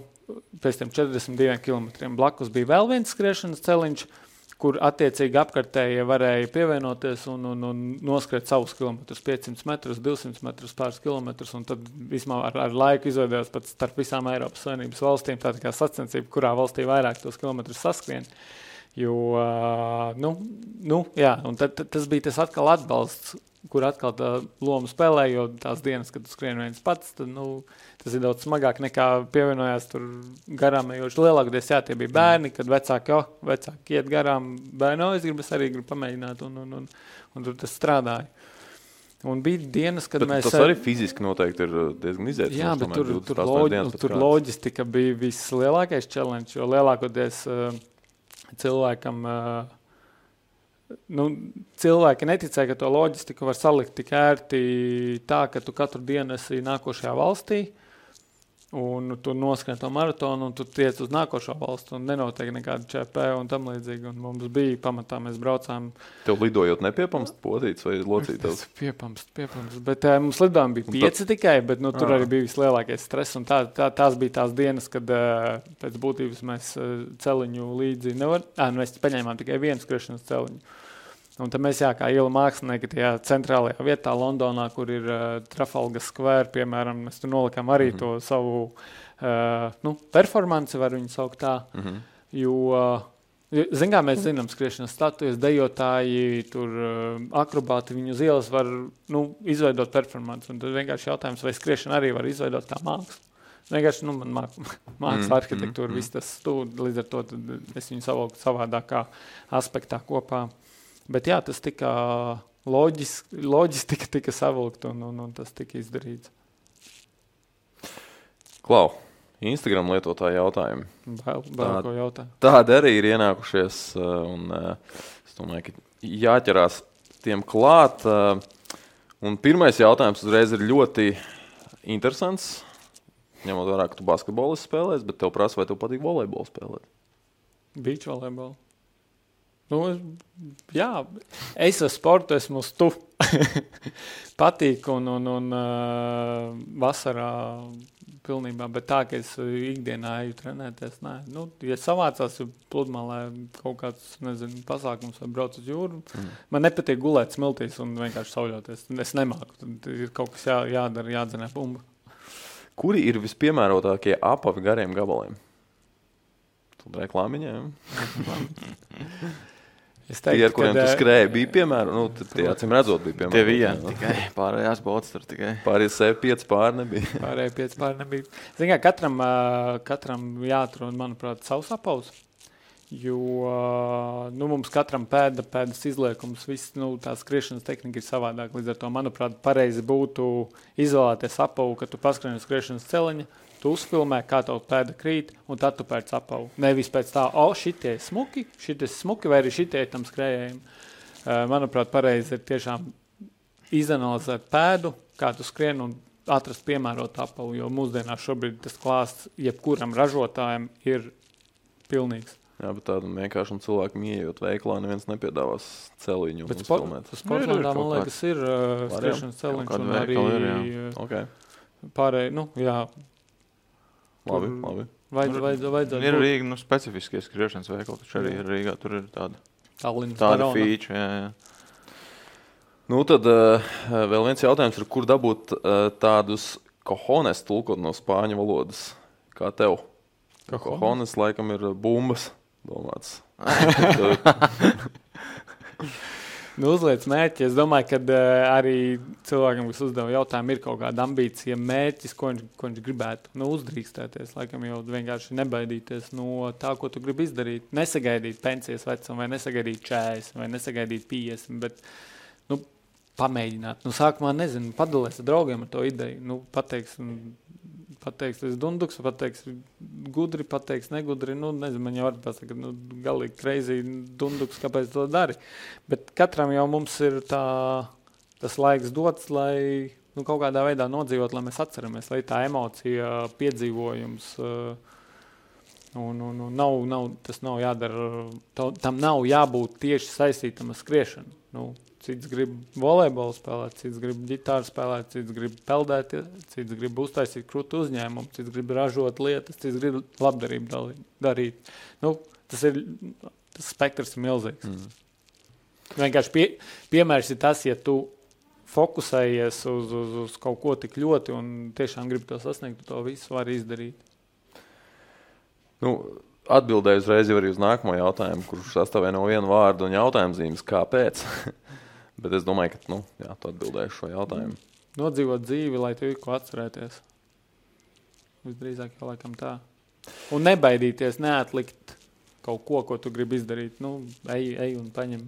pēc tam 42 km blakus bija vēl viens skriešanas celiņš, kur attiecīgi apkārtēji varēja pievienoties un, un, un noskriet savus kilometrus, 500 metrus, 200 metrus, pāris kilometrus. Tad vismā ar, ar laiku izveidojās pat starp visām Eiropas Savienības valstīm tāda kā sacensība, kurā valstī vairāk tos kilometrus saskrien. Jo, nu, nu, jā, tad, tad tas bija tas atkal atbalsts, kur atkal tā loma spēlē, jo tās dienas, kad tu skrien viens pats, tad, nu, tas ir daudz smagāk nekā pievienojās tur garām ejoši. Lielākoties, jā, tie bija bērni, kad vecāki, jo, vecāki iet garām, bērni, oh, es gribu, es arī gribu pamēģināt, un, un, un, un tur tas strādāja. Un bija dienas, kad Bet mēs tas arī fiziski noteikti ir diezgan izaicinoši. Jā, bet tur, tur, 28 loģi, dienas pēc tur kārtas. loģistika bija vislielākais challenge, jo lielākoties uh, cilvēkam. Nu, cilvēki neticēja, ka to loģistiku var salikt tik ērti, tā ka tu katru dienu esi nākošajā valstī, un tu noskrien to maratonu, un tu tiec uz nākošo valstu, un nenotiek nekāda ČP un tam līdzīgi. Un mums bija pamatā, mēs braucām Tev lidojot nepiepamst potīts vai locītājs. Piepamst, piepamst. Bet uh, mums lidojumi bija Un tad- pieci tikai, bet nu, tur Ā. arī bija vislielākais stress. un Tā, tā, tās bija tās dienas, kad uh, pēc būtības mēs uh, celiņu līdzi nevaram. Mēs paņēmām tikai vienu skriešanas celiņu. Un tad mēs, jā, kā iela mākslinieki, tajā centrālajā vietā, Londonā, kur ir uh, Trafalgar Square, piemēram, mēs tur nolikām arī mm -hmm. to savu uh, nu, performanci, var viņu saukt tā. Mm -hmm. Jo, uh, Zinām, kā mēs zinām, skriešanas statujas, dejotāji, tur uh, akrobāti viņu uz ielas var nu, izveidot performanci. Tad vienkārši jautājums, vai skriešana arī var izveidot kā mākslu. Vienkārši nu, man māk, māksla, Mm, arhitektūra, mm, viss tas stūri, līdz ar to es viņu savalku savādākā aspektā kopā. Bet jā, tas tika loģis, loģistika tika savilkta un, un, un tas tika izdarīts. Klau, Instagram lietotāji jautājumi. Vēl, vēl Tā- jautā. Tādi arī ir ienākušies. uh, Un, uh, es domāju, ka jāķerās tiem klāt. uh, Un pirmais jautājums uzreiz ir ļoti interesants. Ņemot vērā, ka tu basketbolu spēlēsi, bet tev prasa, vai tev patīk volejbola spēlēt. Beach volejbola. Nu, jā, es ar sportu esmu uz tu. Patīk un, un, un uh, vasarā pilnībā, bet tā, ka es ikdienā eju trenēties, nē. Nu, ja savācās pludmalē kaut kāds, nezinu, pasākums vai brauc uz jūru, mm. man nepatīk gulēt smiltīs un vienkārši sauļoties. Es nemāku, tad ir kaut kas jā, jādara, jādzenē bumbu. Kuri ir vispiemērotākie apavi gariem gabaliem? Tur reklāmiņiem. Es Tie, ar kuriem tu eh, skrēji, bija piemēram, nu, tad tie acīm redzot, bija Tie bija piemēram. tikai pārējās bots tur tikai. Pārējie sevi pieci pāri nebija. Pārējie pieci pāri nebija. Kā katram, katram jāatrod, manuprāt, savs apaus. Jo nu, mums katram pēda, pēdas izliekums, viss nu, tā skriešanas tehnika ir savādāka. Līdz ar to, manuprāt, pareizi būtu izvēlēties apavu, kad tu paskrien uz skriešanas celiņa. Tu uzfilmē, kā tev pēda krīt, un tad tu pēc apavu. Nevis pēc tā, o, šitie ir smuki, šitie smuki, vai arī šitie tam skrējējiem. Ā, Manuprāt, pareizi ir tiešām izanalizēt pēdu, kā tu skrieni un atrast piemērotu apavu. Jo mūsdienās šobrīd tas klāsts jebkuram ražotājam ir pilnīgs. Jā, bet tādam vienkāršam cilvēkam ieejot veiklā, neviens nepiedāvās celiņu. Bet spor, sportlandā, man liekas, ir uh, skriešanas celiņš un arī ir, uh, Okay. pārējie, nu, jā, Labi, Tur- labi. vajadz, vajadz, vajadzētu Ir būt Rīga, nu, specifiskie skriešanas veikali, taču arī Jā. ir Rīgā. Tur ir tāda, Tallinas tāda feature. Jā, jā. Nu, tad uh, vēl viens jautājums ir, kur dabūt uh, tādus kohones tulkot no spāņu valodas, kā tev? Cojones? Kohones laikam ir bumbas domāts. Nu, uzliec mērķi. Es domāju, ka uh, arī cilvēkam, kas uzdeva jautājumu, ir kaut kāda ambīcija, mērķis, ko viņš, ko viņš gribētu nu, uzdrīkstēties. Laikam jau vienkārši nebaidīties no tā, ko tu gribi izdarīt. Nesagaidīt pensijas vecumu, vai nesagaidīt 40, vai nesagaidīt 50. Bet, nu, pamēģināt. Nu, sākumā nezinu, padalīties ar draugiem ar to ideju. Nu, pateiks, mm, pateiks, ir dunduks, pateiks, gudri, pateiks, negudri. Nu, nezinu, man jau var pateikt, nu, galīgi kreizi dunduks, kāpēc to dari. Bet katram jau mums ir tā, tas laiks dots, lai nu, kaut kādā veidā nodzīvot, lai mēs atceramies, lai tā emocija, piedzīvojums. Uh, Un, un, un nav, nav, tas nav jādara. Tam nav jābūt tieši saistītam ar skriešanu. Nu, cits grib volejbolu spēlēt, cits grib ģitāru spēlēt, cits grib peldēt, cits grib uztaisīt krūtu uzņēmumu, cits grib ražot lietas, cits grib labdarību dalī- darīt. Nu, tas ir tas spektrs ir milzīgs. Mm. Vienkārši pie, piemērs ir tas, ja tu fokusējies uz, uz, uz kaut ko tik ļoti un tiešām gribi to sasniegt, to visu vari izdarīt. Nu, atbildēju uzreiz arī uz nākamo jautājumu, kurš sastāvē no viena vārda un jautājuma zīmes, kāpēc. Bet es domāju, ka nu, jā, tu atbildēsi šo jautājumu. Nodzīvot dzīvi, lai tev ir ko atcerēties. Visdrīzāk jau laikam tā. Un nebaidīties, neatlikt kaut ko, ko tu gribi izdarīt. Nu, ej, ej un paņem,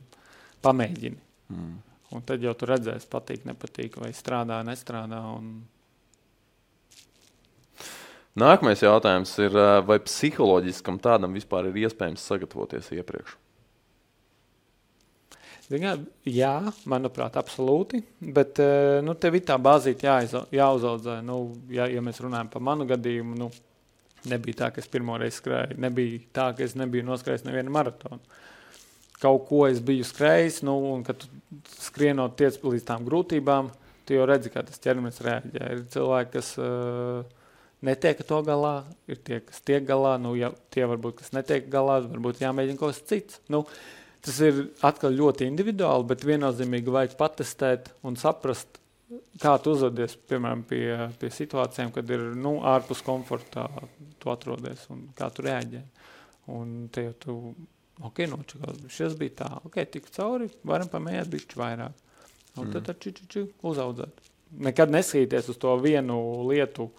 pamēģini. Mm. Un tad jau tu redzēsi, patīk, nepatīk, vai strādā, nestrādā. Un... Nākamais jautājums ir, ā, vai psiholoģiskam tādam vispār ir iespējams sagatavoties iepriekš? Jā, manuprāt, absolūti. Bet eh, nu, tev ir tā bāzīte jāuzaudzē. Nu, ja, ja mēs runājam par manu gadījumu, nu, nebija tā, ka es pirmo reizi skrēju. Nebija tā, ka es nebiju noskrējis nevienu maratonu. Kaut ko es biju skrējis, nu, un kad skrienot tiec līdz tām grūtībām, tu jau redzi, kā tas ķermenis reaģē. Ir cilvēki, kas uh, netiek ar to galā, ir tie, kas tiek galā. Nu, ja tie varbūt, kas netiek galā, varbūt jāmēģina kaut kas cits. Nu, Tas ir atkal ļoti individuāli, bet viennozīmīgi vajag patestēt un saprast, kā tu uzvedies piemēram pie, pie situācijām, kad ir nu, ārpus komforta, tu atrodies un kā tu reaģē. Un te jau tu, ok, nočakās, šis bija tā, ok, tik cauri, varam pamēģināt bišķi vairāk. Un Mm. tad či, či, či, uzaudzēt. Nekad nesīties uz to vienu lietu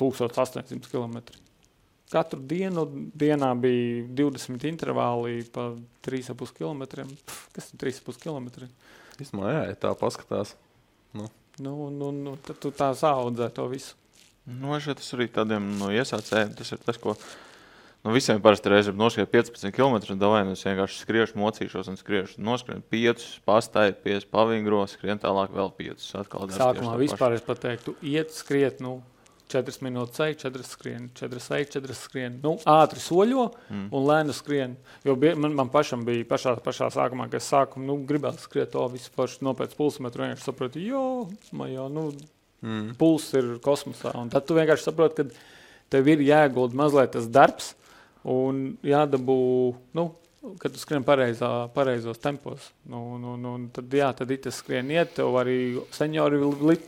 1800 km. Katru dienu dienā bija 20 intervāli pa 3,5 km. Pff, Kas ir 3,5 km? Vismaz, jā, ja tā paskatās. Nu, nu, nu, tad tu tā saudzē to visu. Nu, tas arī tādiem no iesācējiem. Tas ir tas, ko nu, visiem parasti reizē noskriet 15 km. Davai, nu, es vienkārši skriešu, mocīšos un skriešu. Noskrien 5, pastāju 5, pavingro, skrien tālāk vēl 5. Atkal dara tieši Sākumā vispār es pateiktu, iet, skriet, nu, 4 minūtes ej, 4 skrien, 4 ej, 4 skrien. Nu, ātri soļo Mm. un lēni skrien. Jo bie, man, man pašam bija pašā, pašā sākumā, kad es sāku, nu, gribētu skriet to visu forši nopēc pulsmetru, vienkārši sapratu, jo, jau, nu, Mm. pulss ir kosmosā. Un tad tu vienkārši saproti, ka tev ir jāiegulda mazliet tas darbs un jādabū, nu, kad tu skrien pareizā, pareizos tempos. Nu, nu, nu, tad, jā, tad ir tas skrien iet, tev arī seniori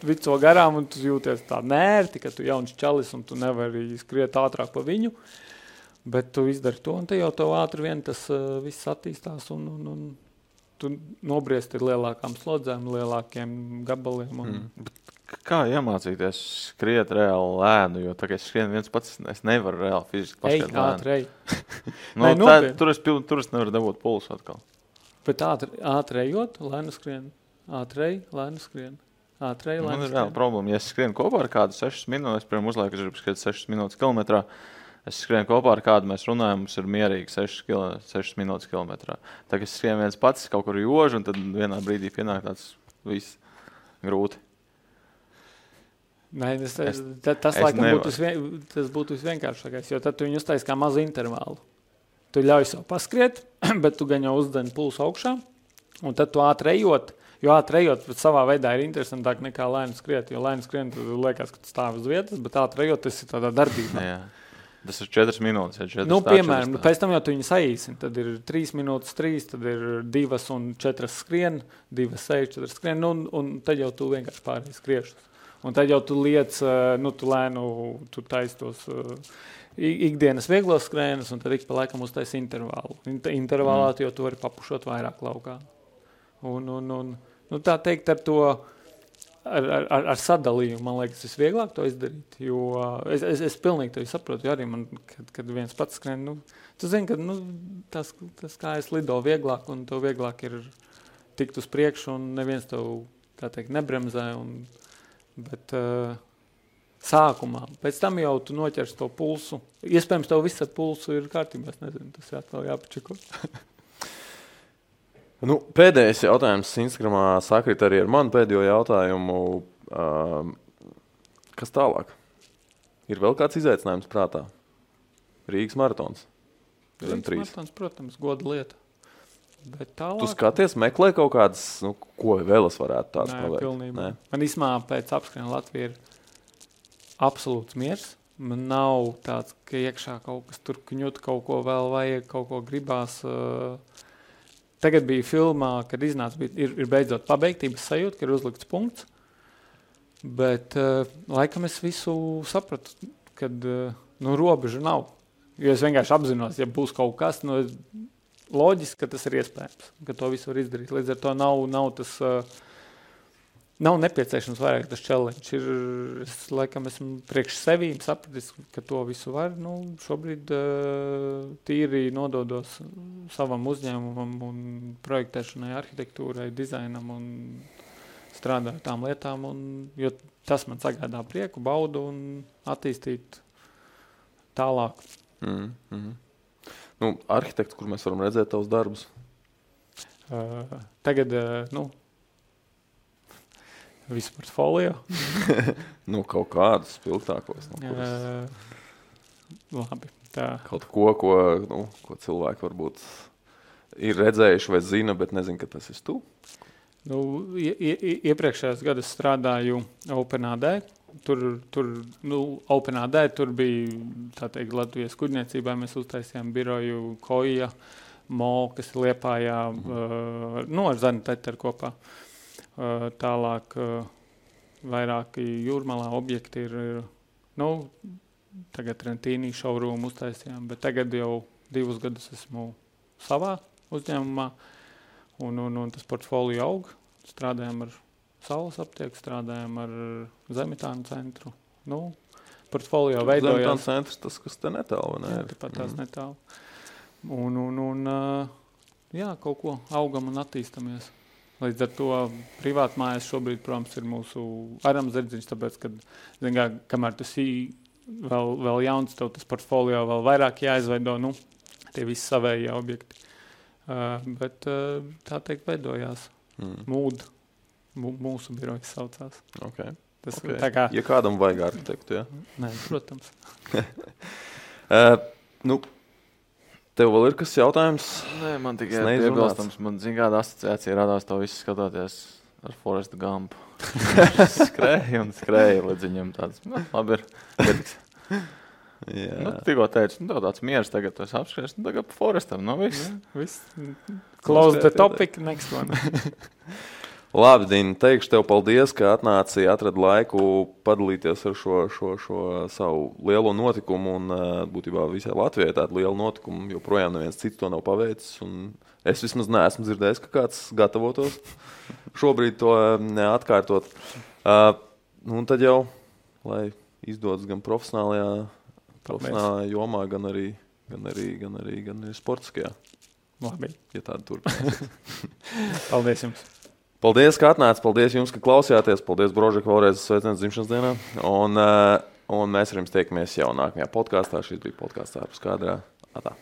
vico garām, un tu jūties tā nērti, ka tu jauns čalis un tu nevari skriet ātrāk pa viņu. Bet tu izdari to, un te jau tev ātri vien tas uh, viss attīstās, un, un, un tu nobriesti ar lielākām slodzēm, lielākiem gabaliem. Un, Mm. K- Kā iemācīties skriet reāli lēnu? Jo tagad es skrienu viens pats, es nevaru reāli fiziski Ej, paskatīt. lēnu. ātri, ej. Nu, Nē, tā, nopietni. tur, es, tur es nevaru dabūt pulsu atkal. Bet ātri, ātri ejot, lēni skrien. Ātri ej, lēni skrien. Ātri ej, Man lēni ir reāli problēma. Ja es skrienu kopā ar kādu 6 minūtes, piemēram, uzlieku, es gribu skriet 6 minūtes kilometrā. Es skrienu kopā ar kādu, mēs runājam, mums ir mierīgi 6, kilo, 6 minūtes kilometrā. Tagad es skrienu viens pats kaut kur jožu, un tad vienā brīdī pienāk tāds viss grūti. Nē, tas, Es- tas, tas es laikam nevaru. būtu, visvien, tas būtu visvienkāršākais, jo tad tu viņu uztaisīsi kā mazu intervālu. Tu ļauj sev paskriet, bet tu gan jau uzdeni pulsu augšā, un tad tu ātri ejot. Jo ātri ejot, savā veidā ir interesantāk nekā lēni skriet. Jo lēni skriet, tad liekas, ka tu stāv uz vietas, bet ātri ejot, tas ir tādā darbībā. Jā. Tas ir 4 minūtes. Ja 4 Nu, tā, piemēram, 4 tā. pēc tam jau tu viņu saīsini. Tad ir 3 minūtes, 3, tad ir 2 un 4 skrien, 2, 6, 4 skrien, nu, un, un tad jau tu vienkārši pārējai skriešus. Un tad jau tu liec, nu, tu lēnu, tu taisi tos uh, ikdienas vieglos skrējienus, un tad ik pa laikam uztaisi intervālu. Inter intervālā mm. jau tu vari papušot vairāk laukā. Un, un, un, nu, tā teikt, ar to ar, ar, ar, sadalījumu man liekas, visvieglāk to izdarīt. Jo uh, es, es, es pilnīgi to saprotu. Jo arī man, kad, kad viens pats skrien, nu, tu zini, ka nu, tas, tas kā es lido vieglāk, un tev vieglāk ir tikt uz priekšu, un neviens tev tā teikt nebremzē. Un, bet, uh, Sākumā, pēc tam jau tu noķers to pulsu. Iespējams, tev viss ar pulsu ir kārtībā. Es nezinu, tas ir atkal jāpačeko. Nu, pēdējais jautājums Instagramā sakrīt arī ar manu pēdējo jautājumu. Um, kas tālāk? Ir vēl kāds izaicinājums prātā? Rīgas maratons. Trīs. Maratons, protams, goda lieta. Tālāk, Tu skaties, meklē kaut kādas, nu, ko vēl es varētu tādu. Nē. Man īstenībā pēc apskriena Latvija ir absolūts miers. Man nav tāds, ka iekšā kaut kas tur kņūt, kaut ko vēl vajag, kaut ko gribās. Tagad bija filmā, kad iznāca, bija, ir, ir beidzot pabeigtības sajūta, ka ir uzlikts punkts. Bet laikam es visu sapratu, kad nu, robeža nav. Jo es vienkārši apzinos, ja būs kaut kas, nu, es- loģiski, ka tas ir iespējams, ka to visu var izdarīt. Līdz ar to nav, nav tas. Uh, Nav nepieciešams vairāk tas challenge. Ir, es laikam esmu priekš sevi sapratis, ka to visu var. Nu, šobrīd uh, tīri nododos savam uzņēmumam un projektēšanai, arhitektūrai, dizainam un strādāju tām lietām. Un, jo tas man sagādā prieku, baudu un attīstīt tālāk. Mm, mm. Nu, arhitekts, kur mēs varam redzēt tavus darbus. Uh, tagad, uh, nu, visu portfolio. Nu, kaut kādus spilgtākos. Nu, kuras, Uh, labi, tā. kaut ko, ko, nu, ko cilvēki varbūt ir redzējuši vai zina, bet nezina, ka tas ir tu. Nu, ie, ie, iepriekšējos gados strādāju OpenAD. Tur, tur, nu, OpenAD tur bija teikt, Latvijas kuģniecībā. Mēs uztaisījām biroju Koja, Mo, kas ir Liepājā, uh, nu, ar Zani Teteru kopā. Uh, tālāk uh, vairāki jūrmalā objekti ir, ir nu, tagad Rentīnī šaurumu uztaisījām, bet tagad jau divus gadus esmu savā uzņēmumā. Un, un, un tas portfolio aug. Strādājam ar saules aptieku, strādājam ar zemitānu centru. Nu, portfolio Zemes veidojās. centrs, tas, kas te netālu. Ne? Jā, tepat tās mm. netālu. Un, un, un jā, kaut ko augam un attīstamies. Līdz ar to privāti mājas šobrīd, protams, ir mūsu aramzirdziņš, tāpēc, ka, kā, kamēr tas ir vēl, vēl jauns, tev tas portfolio vēl vairāk jāizveido, nu, tie visi savējie objekti. Uh, bet uh, tā teikt, veidojās Mm. mūda. Mū, mūsu birojas saucās. Okay. Tas Okay. kā, Ja kādam vajag arhitektu, ja? nē, protams. Uh, nu, tev vēl ir kas jautājums? Nē, man tikai Tas neizrunāts. piebilstams, man zina, kāda asociācija radās to visu skatoties ar Forestu Gampu. skrēja un skrēja līdz viņam tāds, nu, labi ir. Jā. Nu, tikko teicu, nu, tāds miers tagad, tu esi apskries, nu, tagad Forestam, nu, viss. Viss. Close the topic, next one. Labi, Dīna, teikšu tev paldies, ka atnāci, atradi laiku padalīties ar šo, šo, šo savu lielo notikumu. Un, uh, būtībā visai Latvijai tāda liela notikuma, joprojām neviens cits to nav paveicis. Es vismaz neesmu dzirdējis, ka kāds gatavotos šobrīd to um, atkārtot. Uh, nu, un tad jau, lai izdodas gan profesionālajā, profesionālajā jomā, gan arī, gan arī, gan arī, gan arī sportiskajā, Labi. ja tāda turpinās. Paldies jums. Paldies, ka atnācāt. Paldies jums, ka klausījāties. Paldies, Brožek, vēlreiz sveiciens dzimšanas dienā. Un, uh, un mēs ar jums tiekamies jau nākamajā podkāstā. Šis bija podkāsts ārpus kadrā. Atā.